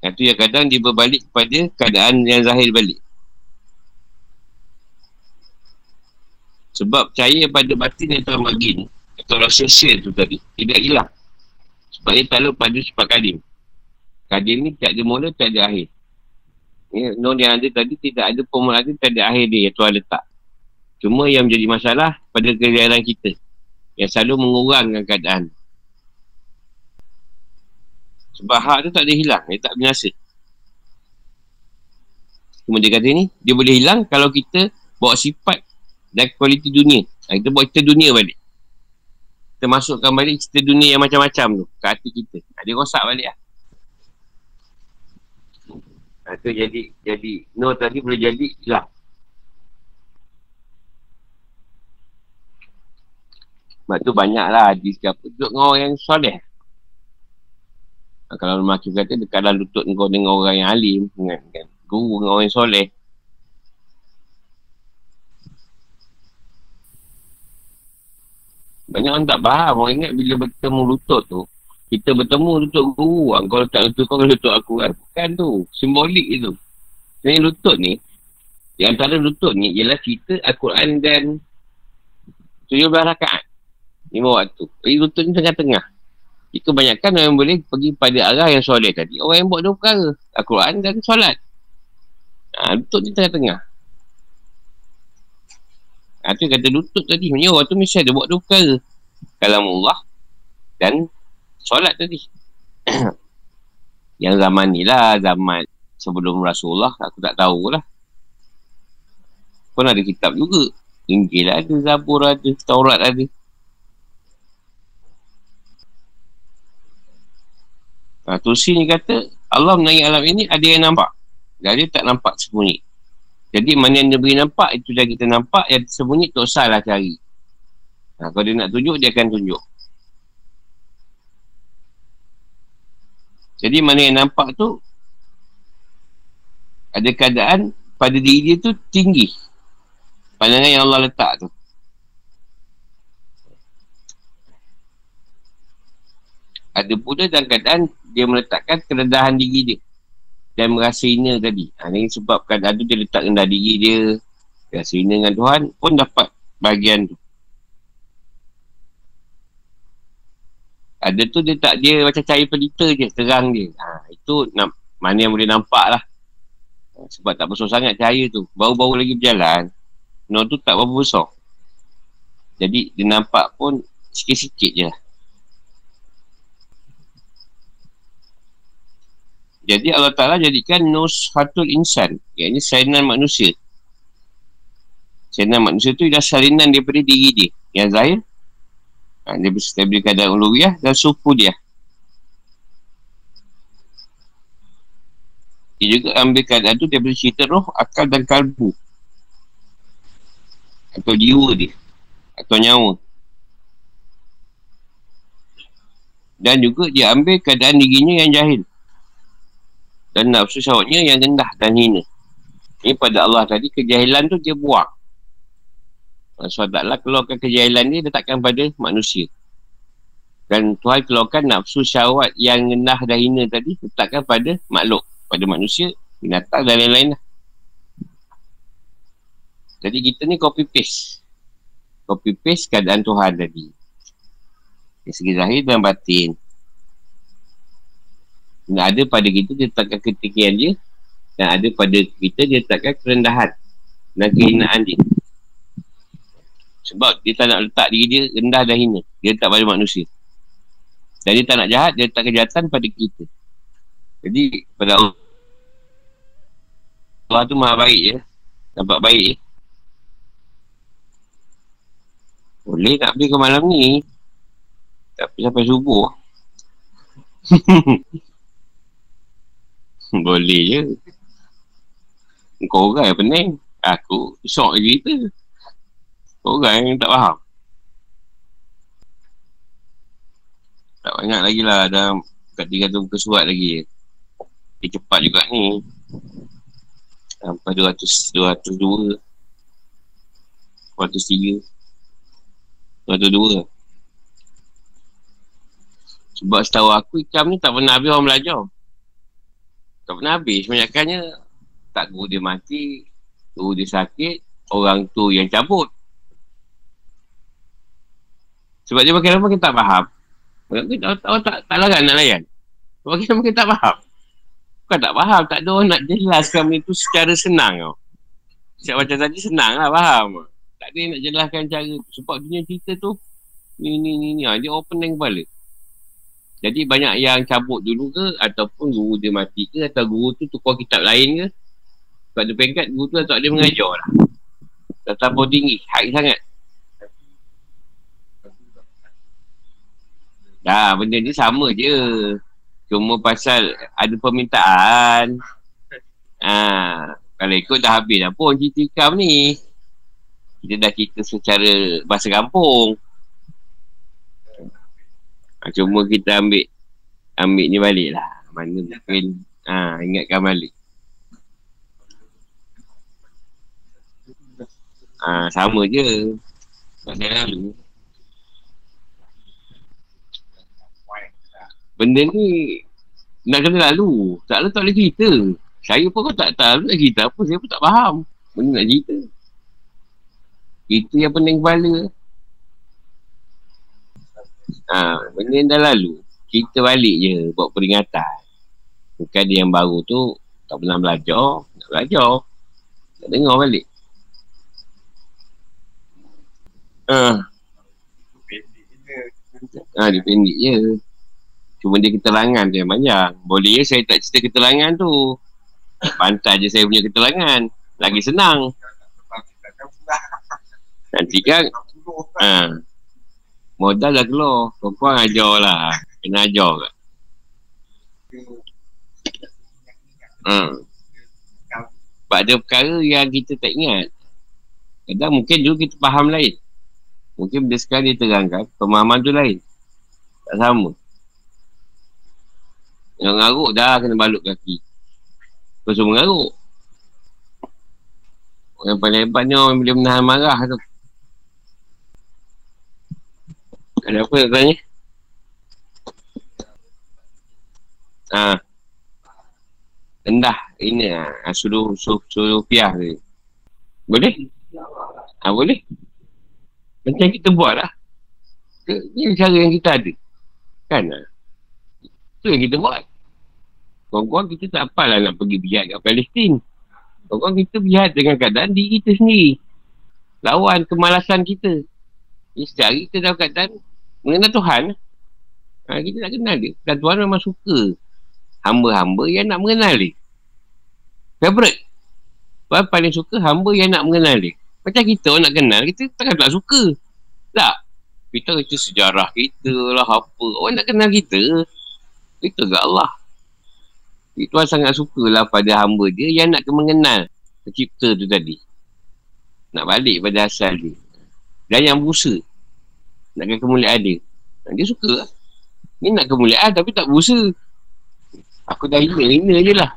Yang tu yang kadang dia berbalik kepada keadaan yang zahir balik. Sebab percaya pada batin yang tuan magin atau rasa tu tadi tidak hilang. Sebab dia terlalu pada sifat kadim. Kadim ni tak ada mula, tak ada akhir. Ya, non yang ada tadi tidak ada permulaan, tak ada akhir dia yang Tuhan letak. Cuma yang menjadi masalah pada kegiatan kita. Yang selalu mengurangkan keadaan. Sebab hak tu tak ada hilang. Dia tak binasa. Cuma dia kata ni, dia boleh hilang kalau kita bawa sifat dan kualiti dunia. Kita bawa kita dunia balik kita masukkan balik cerita dunia yang macam-macam tu ke hati kita. Dia rosak balik lah. Ha, tu jadi, jadi, no tadi boleh jadi hilang. Sebab tu banyak lah hadis ke apa. Duduk dengan orang yang soleh. Ha, kalau makin kata, dekatlah lutut kau dengan orang yang alim. Dengan, kan? Guru dengan orang yang soleh. Banyak orang tak faham. Orang ingat bila bertemu lutut tu, kita bertemu lutut guru. Ah, kau letak lutut kau, lutut aku kan. Bukan tu. Simbolik itu. Jadi lutut ni, di antara lutut ni ialah cerita Al-Quran dan 17 rakaat. Lima waktu. Jadi lutut ni tengah-tengah. Jadi kebanyakan orang boleh pergi pada arah yang soleh tadi. Orang yang buat dua perkara. Al-Quran dan solat. Ha, lutut ni tengah-tengah. Ha, tu kata lutut tadi. Maksudnya orang tu mesti ada buat dua perkara. Kalam Allah dan solat tadi. Yang zaman ni lah. Zaman sebelum Rasulullah. Aku tak tahulah. Pun ada kitab juga. Injil ada, Zabur ada, Taurat ada. Ha, Tusi ni kata, Allah menaik alam ini ada yang nampak. Dan dia tak nampak sembunyi. Jadi mana yang dia beri nampak itu dah kita nampak yang tersembunyi tak usahlah cari. Ha, kalau dia nak tunjuk dia akan tunjuk. Jadi mana yang nampak tu ada keadaan pada diri dia tu tinggi. Pandangan yang Allah letak tu. Ada pula dalam keadaan dia meletakkan kerendahan diri dia dan merasa hina tadi. Ha, ini sebab keadaan tu dia letak rendah diri dia. Rasa hina dengan Tuhan pun dapat bahagian tu. Ada tu dia tak dia macam cahaya pelita je, terang dia. Ha, itu nak, mana yang boleh nampak lah. Ha, sebab tak besar sangat cahaya tu. Baru-baru lagi berjalan. No tu tak berapa besar. Jadi dia nampak pun sikit-sikit je lah. Jadi Allah Ta'ala jadikan nushatul insan. Iaitu salinan manusia. Salinan manusia tu ialah salinan daripada diri dia. Yang zahir. Ha, dia daripada keadaan uluwiyah dan suku dia. Dia juga ambil keadaan tu daripada cerita roh, akal dan kalbu. Atau jiwa dia. Atau nyawa. Dan juga dia ambil keadaan dirinya yang jahil dan nafsu syawatnya yang rendah dan hina. Ini pada Allah tadi kejahilan tu dia buang. Sebab taklah keluarkan kejahilan dia letakkan pada manusia. Dan Tuhan keluarkan nafsu syawat yang rendah dan hina tadi letakkan pada makhluk. Pada manusia, binatang dan lain-lain lah. Jadi kita ni copy paste. Copy paste keadaan Tuhan tadi. Dari segi zahir dan batin. Dan ada pada kita dia letakkan ketinggian dia dan ada pada kita dia letakkan kerendahan dan kehinaan dia. Sebab dia tak nak letak diri dia rendah dan hina. Dia letak pada manusia. Dan dia tak nak jahat, dia letak kejahatan pada kita. Jadi, pada Allah, Allah tu maha baik ya. Nampak baik ya. Boleh nak pergi ke malam ni. Tapi sampai subuh. Boleh je. Kau orang yang pening. Aku syok je kita. Kau orang yang tak faham. Tak banyak lagi lah. Dah kat tiga tu muka surat lagi. Dia cepat juga ni. Sampai 200, 202. 203. 202. Sebab setahu aku ikam ni tak pernah habis orang belajar. Tak pernah habis. Kebanyakannya tak guru dia mati, guru dia sakit, orang tu yang cabut. Sebab dia makin lama kita tak faham. Orang tak, tak, tak, tak larang nak layan. Sebab kita makin tak faham. Bukan tak faham. Tak ada orang nak jelaskan benda tu secara senang tau. Siap macam tadi senang lah faham. Tak ada nak jelaskan cara. Sebab dunia cerita tu ni ni ni ni. Dia open kepala. Jadi banyak yang cabut dulu ke ataupun guru dia mati ke atau guru tu tukar kitab lain ke. Sebab dia pengkat guru tu tak ada mengajar lah. Tak terlalu tinggi. High sangat. Dah benda ni sama je. Cuma pasal ada permintaan. Ha, kalau ikut dah habis dah pun cerita ikam ni. Kita dah cerita secara bahasa kampung. Ha, cuma kita ambil ambil ni balik lah. Mana mungkin ha, ingatkan balik. Ha, sama je. Masa lalu. Benda ni nak kena lalu. Tak lalu tak boleh cerita. Saya pun kau tak tahu nak cerita apa. Saya pun tak faham. Benda nak cerita. Itu yang pening kepala. Ha, benda yang dah lalu. Kita balik je buat peringatan. Bukan dia yang baru tu tak pernah belajar. Nak belajar. Tak dengar balik. Ha. Ha, dia pendek je. Cuma dia keterangan tu yang panjang. Boleh je saya tak cerita keterangan tu. Pantai je saya punya keterangan. Lagi senang. Nanti kan. Ha. Modal dah keluar. Kau-kau ajar lah. Kena ajar kat. Hmm. Sebab ada perkara yang kita tak ingat. Kadang mungkin dulu kita faham lain. Mungkin bila sekarang dia terangkan, pemahaman tu lain. Tak sama. Yang ngaruk dah kena balut kaki. Kau semua ngaruk. Yang paling hebatnya orang boleh menahan marah tu. Ada apa nak tanya? Ha. Rendah. Ini ha. Suruh, suruh, suruh piah ni. Boleh? Ha, boleh? Macam kita buat lah. Ini cara yang kita ada. Kan? Itu yang kita buat. Kawan-kawan kita tak apalah nak pergi bihat kat Palestin. Kawan-kawan kita bihat dengan keadaan diri kita sendiri. Lawan kemalasan kita. Setiap hari kita dalam keadaan mengenal Tuhan. Ha, kita nak kenal dia. Dan Tuhan memang suka hamba-hamba yang nak mengenal dia. Favorite. Tuhan paling suka hamba yang nak mengenal dia. Macam kita orang nak kenal, kita takkan tak suka. Tak. Kita kata sejarah kita lah apa. Orang nak kenal kita. Kita ke Allah. Tuhan sangat sukalah pada hamba dia yang nak mengenal pencipta tu tadi. Nak balik pada asal dia. Dan yang berusaha. Nakkan kemuliaan dia. Dia suka lah. Ni nak kemuliaan tapi tak berusaha. Aku dah hina, hina je lah.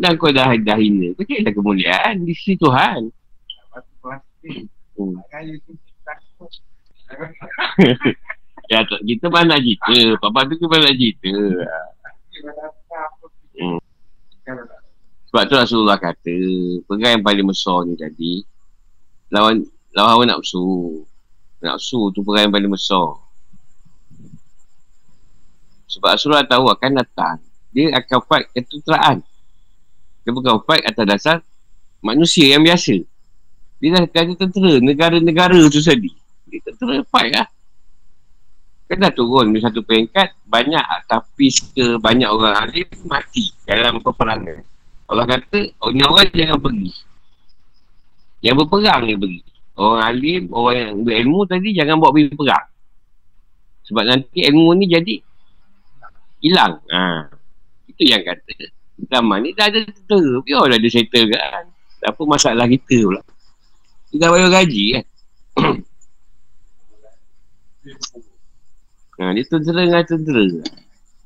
Dan kau dah, dah hina. Kau cari kemuliaan di sisi Tuhan. Hmm. ya, kita mana cerita. Papa tu ke mana cerita. Hmm. Sebab tu Rasulullah kata, pegang yang paling besar ni tadi, lawan lawan hawa nafsu. Nafsu tu perang yang paling besar. Sebab Rasulullah tahu akan datang. Dia akan fight ketuteraan. Dia bukan fight atas dasar manusia yang biasa. Dia dah kata tentera negara-negara tu tadi. Dia tentera fight lah. Kan dah turun di satu peringkat, banyak tapi ke banyak orang alim mati dalam peperangan. Allah kata, oh, ni orang jangan pergi. Yang berperang ni pergi. Orang alim, orang yang berilmu tadi jangan bawa pergi perang. Sebab nanti ilmu ni jadi hilang. Ha. Itu yang kata. Zaman ni dah ada tentera. Biarlah dia settle kan. Apa masalah kita pula. Kita bayar gaji kan. Ha, dia tentera dengan tentera.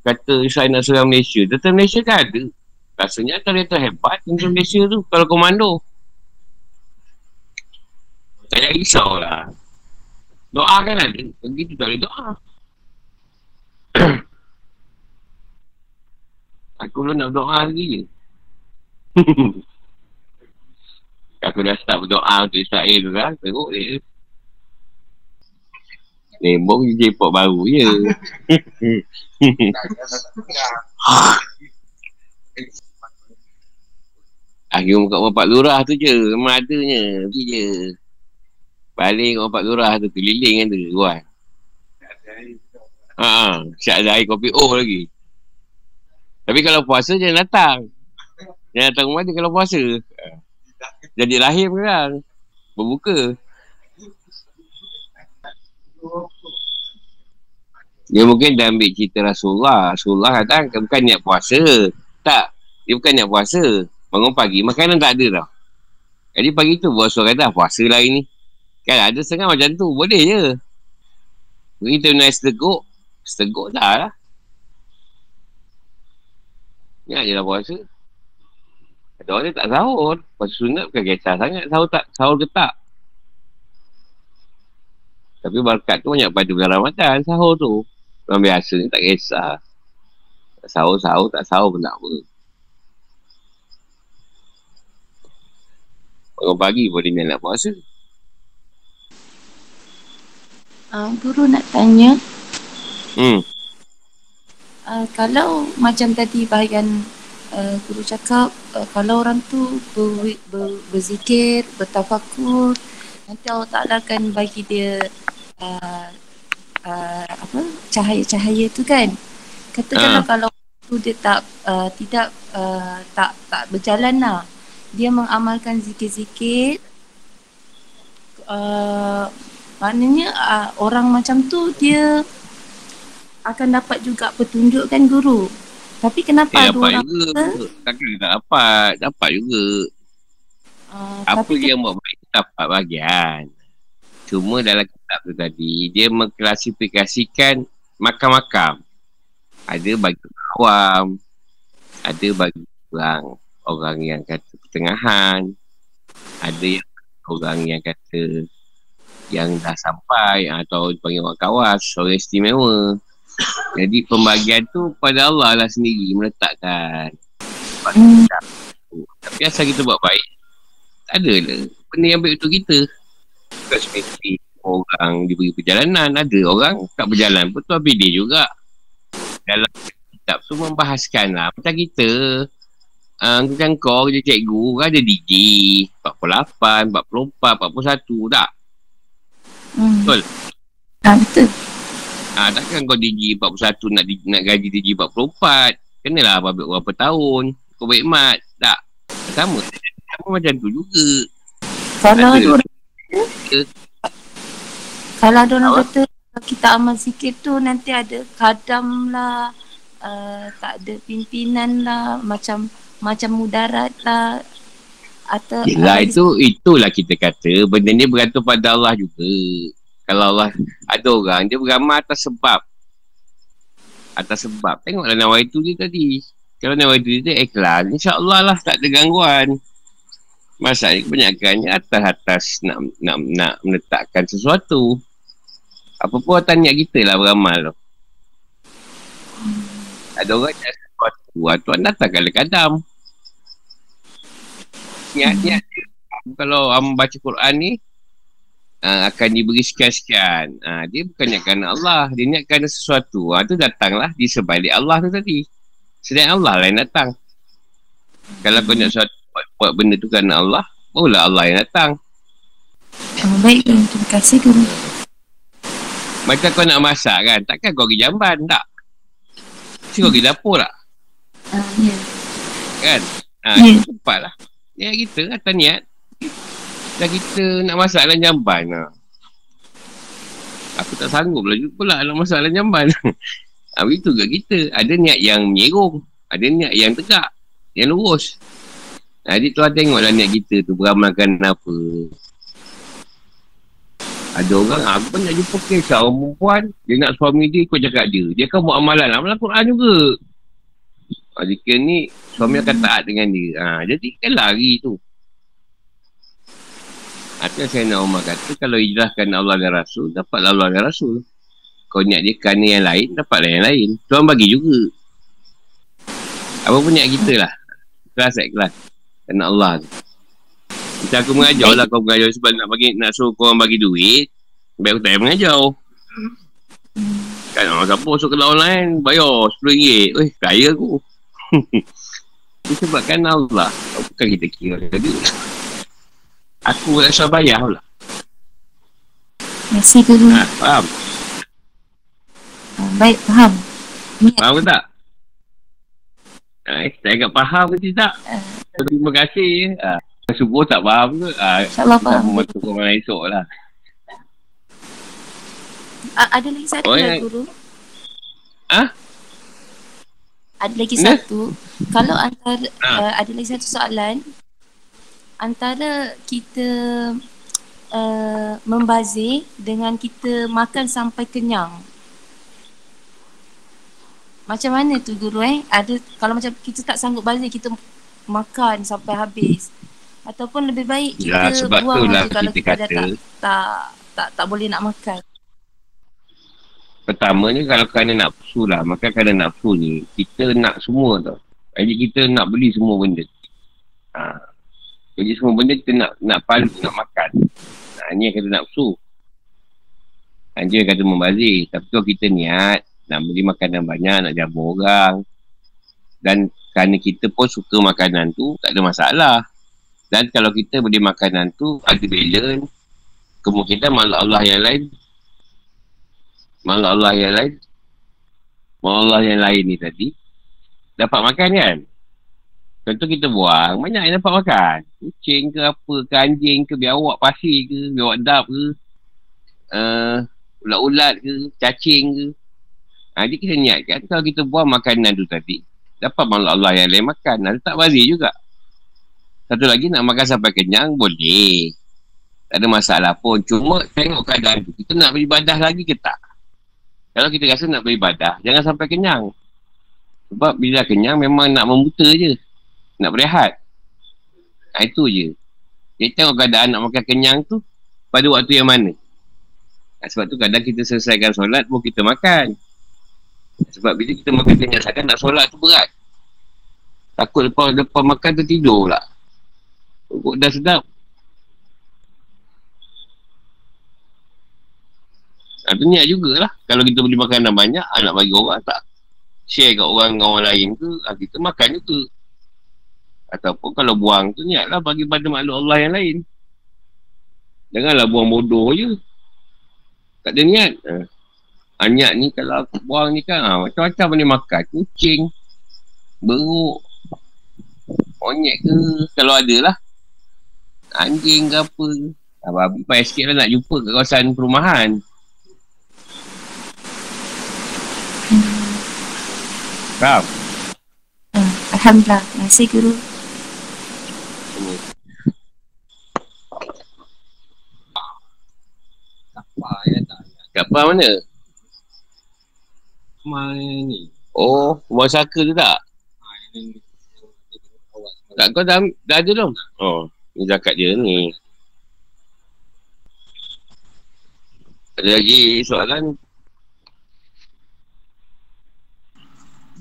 Kata saya nak serang Malaysia. Tentera Malaysia kan ada. Rasanya antara yang terhebat tentera Malaysia tu. Kalau komando. Payah risau lah. Doa kan ada. Begitu tak boleh doa. Aku belum nak berdoa lagi je. Aku dah start berdoa untuk Israel tu kan. Teruk dia. Nembong je J-pop baru je. Aku buka bapak lurah tu je. Memang adanya. Pergi je. Balik bapak lurah tu. Keliling kan tu. Luar. Ha, siap ada air kopi oh lagi. Tapi kalau puasa jangan datang. Jangan datang rumah dia kalau puasa. Jadi lahir kan. Berbuka. Dia mungkin dah ambil cerita Rasulullah. Rasulullah datang bukan niat puasa. Tak. Dia bukan niat puasa. Bangun pagi, makanan tak ada tau. Jadi pagi tu buat suara kata, puasa lah ini. Kan ada setengah macam tu. Boleh je. Kita nak seteguk. Seteguk dah lah. Ingat je lah puasa. Ada orang dia tak sahur. Puasa sunat bukan kisah sangat. Sahur tak, sahur ke tak. Tapi berkat tu banyak pada bulan Ramadan. Sahur tu. Orang biasa ni tak kisah. Tak sahur-sahur, tak sahur pun tak apa. Orang pagi boleh ni nak puasa. Uh, guru nak tanya. Hmm. Uh, kalau macam tadi bahagian uh, guru cakap uh, kalau orang tu ber, ber, berzikir, bertafakur nanti Allah Ta'ala akan bagi dia uh, uh, apa cahaya-cahaya tu kan katakanlah uh. kalau tu dia tak uh, tidak uh, tak tak berjalan lah dia mengamalkan zikir-zikir uh, maknanya uh, orang macam tu dia akan dapat juga petunjuk kan guru? Tapi kenapa eh, ada orang juga. Takkan tak dapat dapat juga. Uh, apa yang buat baik dapat bahagian. Cuma dalam kitab tu tadi dia mengklasifikasikan makam-makam. Ada bagi awam ada bagi orang orang yang kata pertengahan ada yang orang yang kata yang dah sampai atau panggil orang kawas orang istimewa. Jadi pembagian tu pada Allah lah sendiri meletakkan. Hmm. tapi asal kita buat baik tak ada lah benda yang baik untuk kita. Bukan spesifik orang diberi perjalanan. Ada orang tak berjalan pun tu dia juga. Dalam kitab tu membahaskan lah macam kita. Uh, macam kau kerja cikgu kan ada DJ 48, 44, 41 tak? Hmm. Betul? Ah, betul. Ah, takkan kau DJ 41 nak, nak gaji DJ 44 kenalah berapa, berapa tahun? Kau baik mat? Tak? sama. Sama macam tu juga. Kalau ada. orang kalau ada orang kata kita amal zikir tu nanti ada kadam lah uh, tak ada pimpinan lah macam macam mudarat lah atau Yelah itu itulah kita kata. Benda ni bergantung pada Allah juga. Kalau Allah ada orang dia beramal atas sebab. Atas sebab. Tengoklah nawai itu dia tadi. Kalau nawai itu dia ikhlas insyaAllah lah tak ada gangguan. Masalahnya kebanyakannya atas-atas nak, nak, nak meletakkan sesuatu. Apa pun atas niat kita lah beramal tu. Ada orang sesuatu. Tuan datang kadang-kadang. Niat-niat Kalau am baca Quran ni, uh, akan diberi sekian-sekian. Uh, dia bukan niatkan Allah. Dia niatkan sesuatu. Uh, tu datanglah di sebalik Allah tu tadi. Sedang Allah lah yang datang. Kalau kau nak sesuatu, buat, buat benda tu kerana Allah, barulah Allah yang datang. Oh, baik, terima kasih guru. Macam kau nak masak kan Takkan kau pergi jamban tak Mesti kau pergi dapur tak uh, yeah. Kan ha, yeah. Cepat lah Niat kita atas niat Dan kita nak masak dalam jamban lah. Aku tak sanggup lah pula nak masak dalam jamban. Ha, Itu ke kita. Ada niat yang menyerung Ada niat yang tegak. Yang lurus. Jadi tuan tengoklah niat kita tu Beramalkan apa. Ada orang, ah, aku nak jumpa kisah orang perempuan, dia nak suami dia ikut cakap dia. Dia kan buat amalan, amalan Quran juga. Ha, jika ni, suami akan taat dengan dia. Ha, jadi kan lari tu. Artinya saya nak Umar kata, kalau ijrahkan Allah dan Rasul, dapatlah Allah dan Rasul. Kau niat dia kerana yang lain, dapatlah yang lain. Tuan bagi juga. Apa pun niat kita lah. Kelas tak kelas. Kerana Allah tu. Macam aku mengajar lah kau mengajar sebab nak bagi nak suruh kau orang bagi duit. Biar aku tak payah mengajar. Kan orang siapa masuk ke lain bayar RM10. Eh kaya aku. Itu sebabkan Allah. Bukan kita kira tadi. Aku rasa bayar lah. Terima kasih guru. Ha, faham? Ah, Baik, faham. Niat Faham ke tak? Eh, saya agak faham ke tidak? Ah. Terima kasih. Ha. Subuh tak faham ke? Ha, InsyaAllah faham. Masuk ke malam esok lah. A- ada lagi satu Oh, yang- guru. Ah? Ada lagi Nah. satu. Kalau antara Ah. uh, ada lagi satu soalan antara kita uh, membazir dengan kita makan sampai kenyang. Macam mana tu guru eh? Ada kalau macam kita tak sanggup bazir kita makan sampai habis. Ataupun lebih baik kita Ya, sebab buang aja kalau kita kita, dah kata- tak, tak tak tak boleh nak makan. Pertamanya kalau kerana nafsu lah. Maka kerana nafsu ni, kita nak semua tau. Jadi kita nak beli semua benda. Ha. Jadi semua benda kita nak nak palu, nak makan. Ha, ni yang kata nafsu. Ha, yang kata membazir. Tapi kalau kita niat, nak beli makanan banyak, nak jamu orang. Dan kerana kita pun suka makanan tu, tak ada masalah. Dan kalau kita beli makanan tu, ada balance, kemungkinan malah Allah yang lain malah Allah yang lain. Malah Allah yang lain ni tadi. Dapat makan kan? Contoh kita buang. Banyak yang dapat makan. Kucing ke apa ke anjing ke biawak pasir ke biawak dap ke. Uh, ulat-ulat ke cacing ke. Ha, jadi kita niatkan kalau kita buang makanan tu tadi dapat malah Allah yang lain makan. Ada tak bazir juga. Satu lagi nak makan sampai kenyang boleh. Tak ada masalah pun. Cuma tengok keadaan tu kita nak beribadah lagi ke tak kalau kita rasa nak beribadah, jangan sampai kenyang. Sebab bila kenyang memang nak membuta je. Nak berehat. Ha, itu je. Jadi tengok keadaan nak makan kenyang tu pada waktu yang mana. Ha, sebab tu kadang kita selesaikan solat pun kita makan. Sebab bila kita makan kenyang sangat nak solat tu berat. Takut lepas, lepas makan tu tidur pula. Dah sedap. Tu niat jugalah. Kalau kita beli makanan banyak, ha, nak bagi orang tak. Share kat orang orang lain ke, ha, kita makan juga. Ataupun kalau buang tu niatlah bagi pada makhluk Allah yang lain. Janganlah buang bodoh je. Tak ada niat. Ha. Ha, niat ni kalau aku buang ni kan, ha, macam-macam boleh makan. Kucing, beruk, monyet ke, kalau ada lah. Anjing ke apa. Ha, payah sikit lah nak jumpa kat kawasan perumahan. Faham? Uh, Alhamdulillah. Terima kasih guru. Kat Pah mana? Mana ni? Oh, rumah saka tu tak? Tak kau dah, dah ada belum? Oh, ni zakat dia ni. Ada lagi soalan?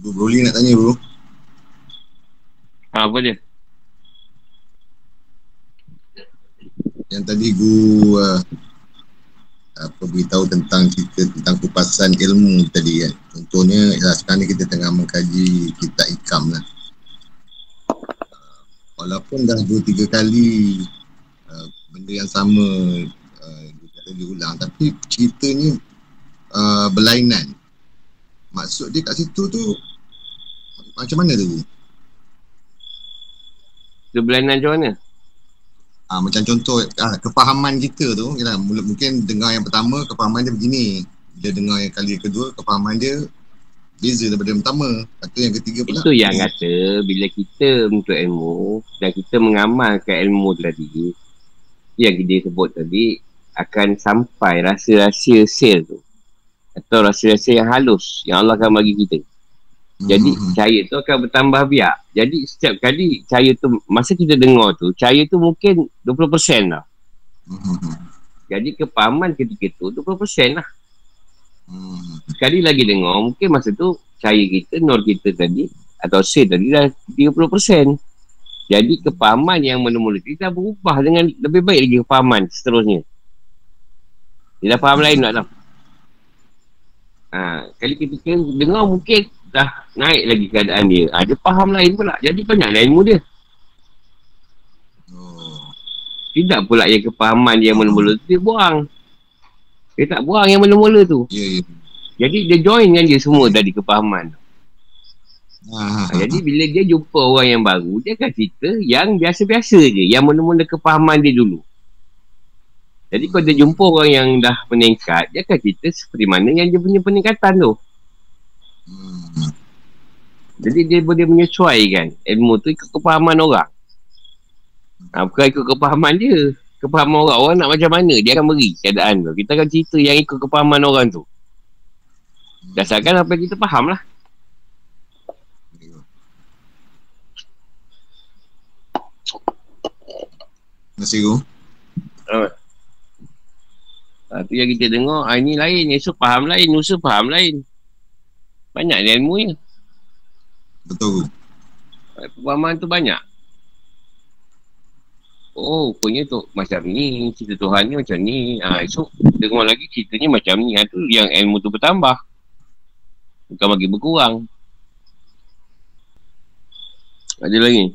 Bro Broly nak tanya bro. Ha, apa dia? Yang tadi guru uh, apa beritahu tentang cerita tentang kupasan ilmu tadi kan. Contohnya ya, sekarang ni kita tengah mengkaji kitab ikam lah. Uh, walaupun dah dua tiga kali uh, benda yang sama uh, diulang tapi ceritanya uh, berlainan. Maksud dia kat situ tu macam mana tu? Sebelanan macam mana? Ah macam contoh ah, kefahaman kita tu yalah, mula- mungkin dengar yang pertama kefahaman dia begini. Bila dengar yang kali kekedua kefahaman dia beza daripada yang pertama. Atau yang ketiga pula. Itu yang kata bila kita untuk ilmu dan kita mengamalkan ilmu tadi yang dia sebut tadi akan sampai rasa-rasa sel tu. Atau rasa-rasa yang halus yang Allah akan bagi kita. Jadi hmm. cahaya tu akan bertambah biak. Jadi setiap kali cahaya tu, masa kita dengar tu, cahaya tu mungkin 20% lah. Hmm. Jadi kepahaman ketika tu 20% lah. Hmm. Sekali lagi dengar, mungkin masa tu cahaya kita, nur kita tadi, atau sel tadi dah 30%. Jadi kepahaman yang mula-mula kita berubah dengan lebih baik lagi kepahaman seterusnya. Dia dah faham lain tak tahu. Ha, kali ketika dengar mungkin dah naik lagi keadaan dia. Ha, dia faham lain pula. Jadi banyak ilmu dia. Oh. Tidak pula yang kepahaman dia yang mula-mula tu, dia buang. Dia tak buang yang mula-mula tu. Ya, ya. Jadi dia join dengan dia semua tadi kepahaman. Ha, jadi bila dia jumpa orang yang baru, dia akan cerita yang biasa-biasa je. Yang mula-mula kepahaman dia dulu. Jadi kalau dia jumpa orang yang dah meningkat, dia akan cerita seperti mana yang dia punya peningkatan tu. Jadi dia boleh menyesuaikan ilmu tu ikut kepahaman orang. Ha, bukan ikut kepahaman dia. Kepahaman orang. Orang nak macam mana dia akan beri keadaan tu. Kita akan cerita yang ikut kepahaman orang tu. Dasarkan apa yang kita faham lah. Guru. Uh. Ha, tu yang kita dengar, ha, ini lain. Esok faham lain, Nusa faham lain. Banyak ilmu ni. Betul. Pemahaman tu banyak. Oh, punya tu macam ni. Cerita Tuhan ni macam ni. Ha, esok dengar lagi ceritanya macam ni. Ha, tu yang ilmu tu bertambah. Bukan bagi berkurang. Ada lagi?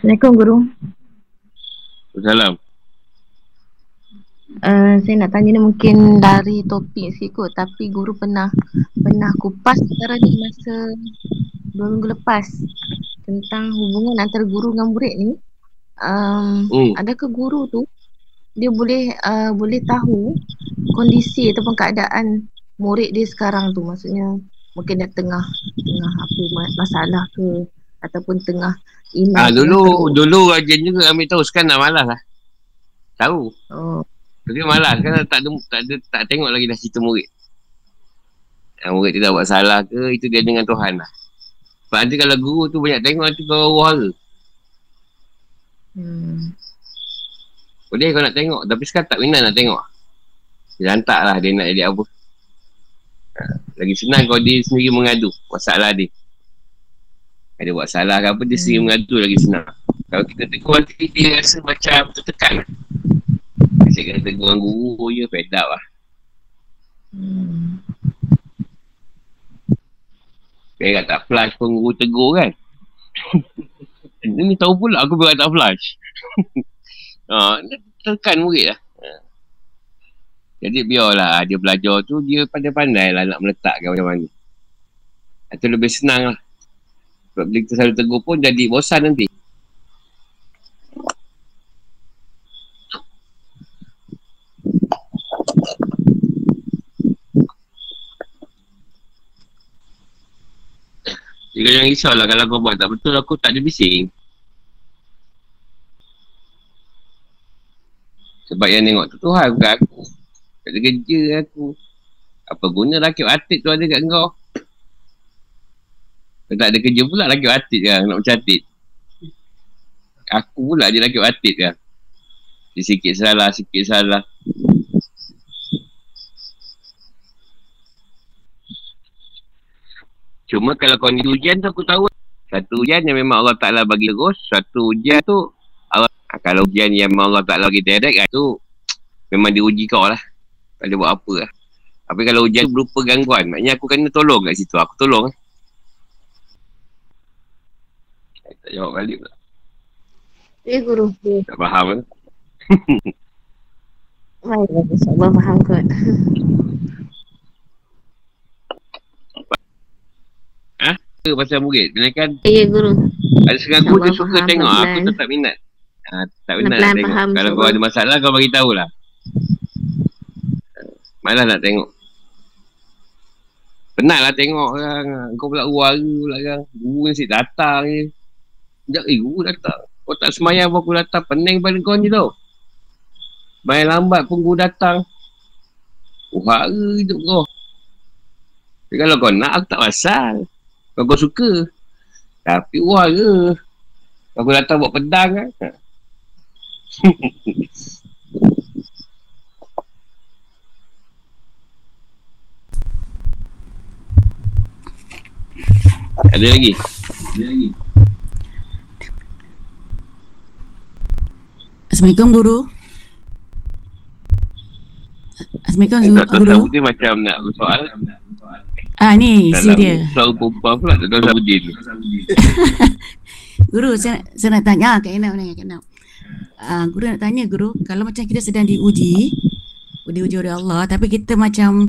Assalamualaikum Guru. Assalamualaikum. Uh, saya nak tanya ni mungkin dari topik sikit kot tapi guru pernah pernah kupas perkara ni masa dua minggu lepas tentang hubungan antara guru dengan murid ni. Um, hmm. adakah guru tu dia boleh uh, boleh tahu kondisi ataupun keadaan murid dia sekarang tu? Maksudnya mungkin dia tengah tengah apa masalah ke ataupun tengah iman ah, dulu dulu rajin juga ambil tahu. Sekarang nak malas lah. Tahu. Oh tapi malas kan tak ada, tak ada, tak tengok lagi dah cerita murid. Yang murid dia dah buat salah ke, itu dia dengan Tuhan lah. Sebab nanti kalau guru tu banyak tengok nanti kau roh Hmm. Boleh kau nak tengok, tapi sekarang tak minat nak tengok. Dia hantar lah dia nak edit apa. Ha, lagi senang kau dia sendiri mengadu masalah dia. Ada buat salah ke apa, dia sendiri hmm. mengadu lagi senang. Kalau kita tengok nanti dia rasa macam tertekan. Saya kena tegur dengan guru je Fed up lah. Hmm. Saya tak flash pun guru tegur kan. Ini tahu pula aku biar tak flash ha, Tekan murid lah. Jadi biarlah dia belajar tu Dia pandai-pandai lah nak meletakkan macam mana Itu lebih senang lah. Sebab bila kita selalu tegur pun jadi bosan nanti Dia jangan risaulah kalau kau buat tak betul aku tak ada bising. Sebab yang tengok tu Tuhan bukan aku. Tak ada kerja aku. Apa guna rakib atik tu ada kat kau? Kau tak ada kerja pula rakib atik kan nak mencatit. Aku pula dia rakib atik kan. Dia sikit salah, sikit salah. Cuma kalau kondisi ujian tu aku tahu. Satu ujian yang memang Allah Ta'ala bagi terus satu ujian tu Allah, kalau ujian yang memang Allah Ta'ala bagi direct lah, tu memang diuji kau lah. Tak ada buat apa lah. Tapi kalau ujian berupa gangguan maknanya aku kena tolong kat situ. Aku tolong tak jawab balik pula. Ya guru. Tak faham kan Baik, insyaAllah faham kot ke pasal murid kan Ya guru Ada setengah guru dia suka tengok Aku tu tak minat ha, Tak minat nak tengok faham, Kalau kau ada masalah kau bagi tahulah Malah nak tengok Penat lah tengok kan Kau pula uara pula kan Guru nasi datang je Sekejap, eh guru datang. Kau tak semayang pun aku datang. Pening pada kau ni tau. Main lambat pun guru datang. Oh, hara hidup kau. Tapi kalau kau nak, aku tak pasal. Kau kau suka. Tapi wah ke. Aku datang buat pedang kan. Ada lagi? Ada lagi? Assalamualaikum guru. Assalamualaikum Eh, guru. tak tahu macam nak bersoal. Ah ni si dia. Soal perempuan pula tak tahu Sabudin. Guru saya, saya nak tanya ah, Kak Enam ni Kak Enam. Ah guru nak tanya guru, kalau macam kita sedang diuji, diuji oleh Allah tapi kita macam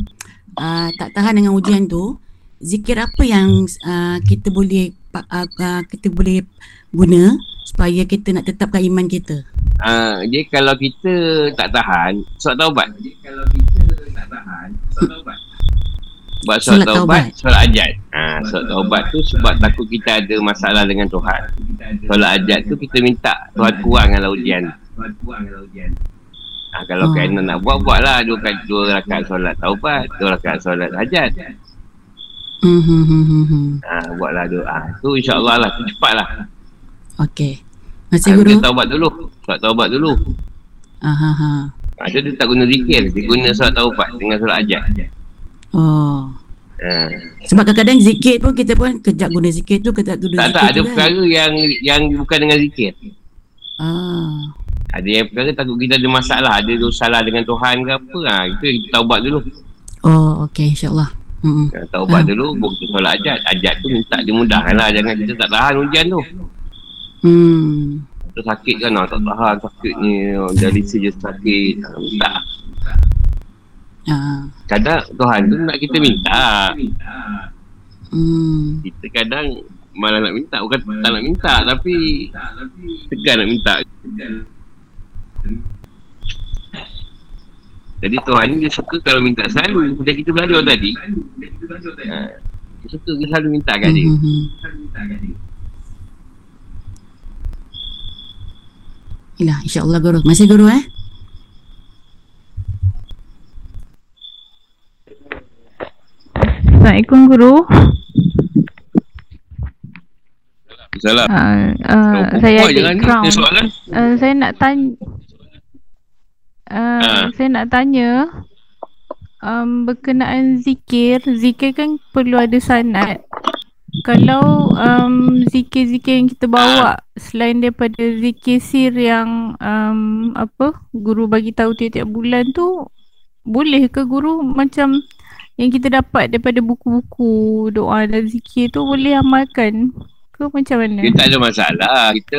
ah, tak tahan dengan ujian tu, zikir apa yang ah, kita boleh pa- ah, ah, kita boleh guna supaya kita nak tetapkan iman kita? Ah, dia kalau kita tak tahan, surat taubat. Dia kalau kita tak tahan, surat taubat. Buat surat Solat taubat, taubat. solat ajat. Ah, solat taubat tu sebab takut kita ada masalah dengan Tuhan. Solat ajat tu kita minta Tuhan kurangkanlah ujian. Tuhan kurangkanlah ujian. Ah, kalau Oh. kena nak buat, buatlah dua, dua rakaat solat taubat, dua rakaat solat hajat. Hmm hmm hmm hmm. Ah, buatlah doa. Tu insyaAllah lah, tu cepatlah. Okey. Masih Ah, guru. Dia taubat dulu. Solat taubat dulu. Ah ha ha. Dia, dia tak guna zikir, dia guna solat taubat dengan solat ajat. Oh. Ah. Sebab kadang-kadang zikir pun kita pun kejap guna zikir tu, kejap guna Tak zikir tak ada tu kan. perkara yang yang bukan dengan zikir. Ah. Ada yang perkara takut kita ada masalah, ada dosa salah dengan Tuhan ke apa. Ha, itu kita taubat dulu. Oh, okey insya-Allah. Hmm. Ha, taubat Ah. dulu, baru kita solat ajat. Ajat tu minta dia mudahkan lah. Jangan kita tak tahan ujian tu. Hmm. Kita sakit kan, ah, tak tahan sakit ni. oh, Dialisis je sakit. Ha, minta. Ah. Kadang Tuhan tu nak kita minta. Hmm. Kita kadang malah nak minta. Bukan tak nak minta, tapi tegan nak minta. Jadi Tuhan ni dia suka kalau minta selalu. Macam kita belajar tadi. Ha, dia suka dia selalu minta kat dia. Hmm, hmm, hmm. Yalah, insya-Allah guru. Masih guru eh? Assalamualaikum guru. Salah. Uh, uh, saya ada crown. Soalan. Uh, saya nak tanya uh, Ha. saya nak tanya um, berkenaan zikir. Zikir kan perlu ada sanad. Kalau um, zikir-zikir yang kita bawa selain daripada zikir sir yang um, apa guru bagi tahu tiap-tiap bulan tu boleh ke guru macam yang kita dapat daripada buku-buku doa dan zikir tu boleh amalkan ke macam mana? Dia tak ada masalah. Kita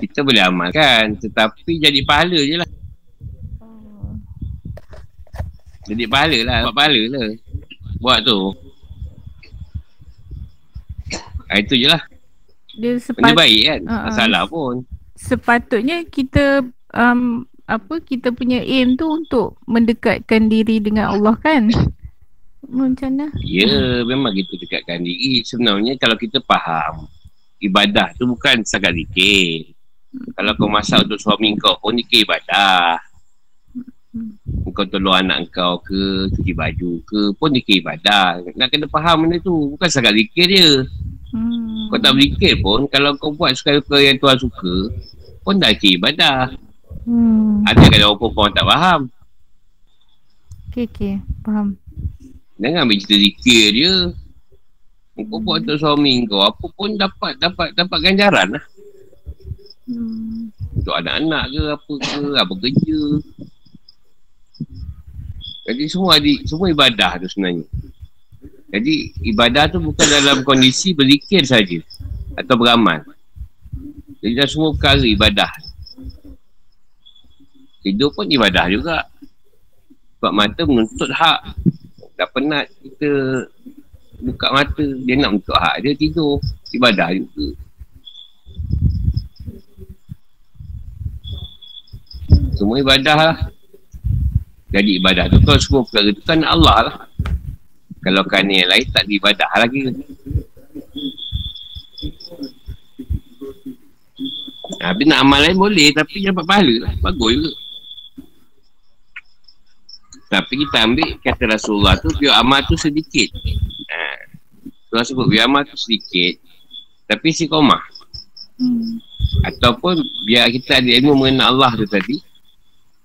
kita boleh amalkan. Tetapi jadi pahala je lah. Jadi pahala lah. Buat pahala lah. Buat tu. Ha, itu je lah. Dia Benda sepat, baik kan. Ha, ha. Tak salah pun. sepatutnya kita um, apa kita punya aim tu untuk mendekatkan diri dengan Allah kan? Macam mana? Ya, memang kita dekatkan diri. Sebenarnya kalau kita faham, ibadah tu bukan setakat zikir. Kalau kau masak untuk suami kau pun zikir ibadah. Kau tolong anak kau ke, cuci baju ke, pun zikir ibadah. Nak kena faham benda tu. Bukan setakat zikir dia. Hmm. Kau tak berzikir pun, kalau kau buat suka-suka yang Tuhan suka, pun dah zikir ibadah. Hmm. Ada kadang orang tak faham. Okay, okay. Faham. Jangan ambil cerita zikir dia. Kau buat untuk suami kau, apa pun dapat dapat dapat ganjaran lah. Hmm. Untuk anak-anak ke apa ke, apa kerja. Jadi semua di, semua ibadah tu sebenarnya. Jadi ibadah tu bukan dalam kondisi berzikir saja atau beramal. Jadi dah semua perkara ibadah. Tidur pun ibadah juga. Sebab mata menuntut hak. Dah penat kita buka mata, dia nak menuntut hak dia tidur. Ibadah juga. Semua ibadah lah. Jadi ibadah tu kan semua perkara tu kan Allah lah. Kalau kan yang lain tak ada ibadah lagi. Tapi nak amal lain boleh Tapi dapat pahala lah Bagus juga Tapi kita ambil Kata Rasulullah tu Biar amal tu sedikit. Ha. Rasulullah sebut Biar amal tu sedikit Tapi si komah Hmm. Ataupun Biar kita ada ilmu mengenal Allah tu tadi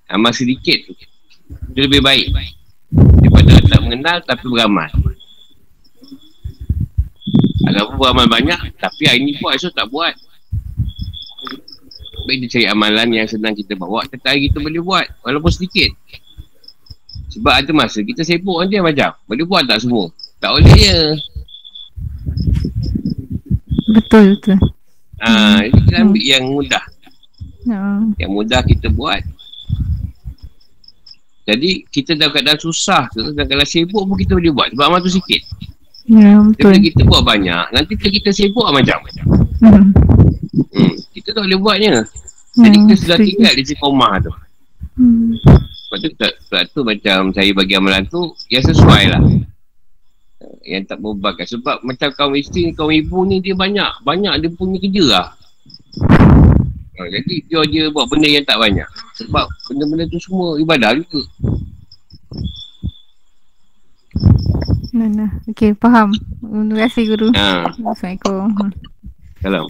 Amal sedikit tu. Itu lebih baik. Daripada tak mengenal Tapi beramal. Ataupun beramal banyak Tapi hari ni buat Esok tak buat. Baik dia cari amalan yang senang kita bawa Setiap hari kita boleh buat Walaupun sedikit Sebab ada masa kita sibuk je macam Boleh buat tak semua. Tak boleh je Betul betul. ha, Jadi kita ambil yang mudah. Ha. Yang mudah kita buat. Jadi kita dalam keadaan susah tu Dalam keadaan sibuk pun kita boleh buat. Sebab amal tu sikit. Ya Bila betul. kita buat banyak Nanti bila kita sibuk lah macam Hmm. hmm, Kita tak boleh buatnya. Jadi Hmm, kita sudah tinggal di sekomah tu. Hmm. Sebab tu, sebab, sebab tu macam saya bagi amalan tu Yang sesuai lah Yang tak berubahkan Sebab macam kaum isteri Kaum ibu ni dia banyak Banyak dia punya kerja lah ha, Jadi dia je buat benda yang tak banyak Sebab benda-benda tu semua ibadah juga Nah, nah. Okey, faham. Terima kasih guru. ha, Assalamualaikum. Salam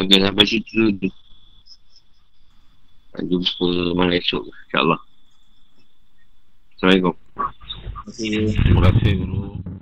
Okay sampai situ dulu Jumpa malam esok InsyaAllah Assalamualaikum Terima kasih. Terima kasih.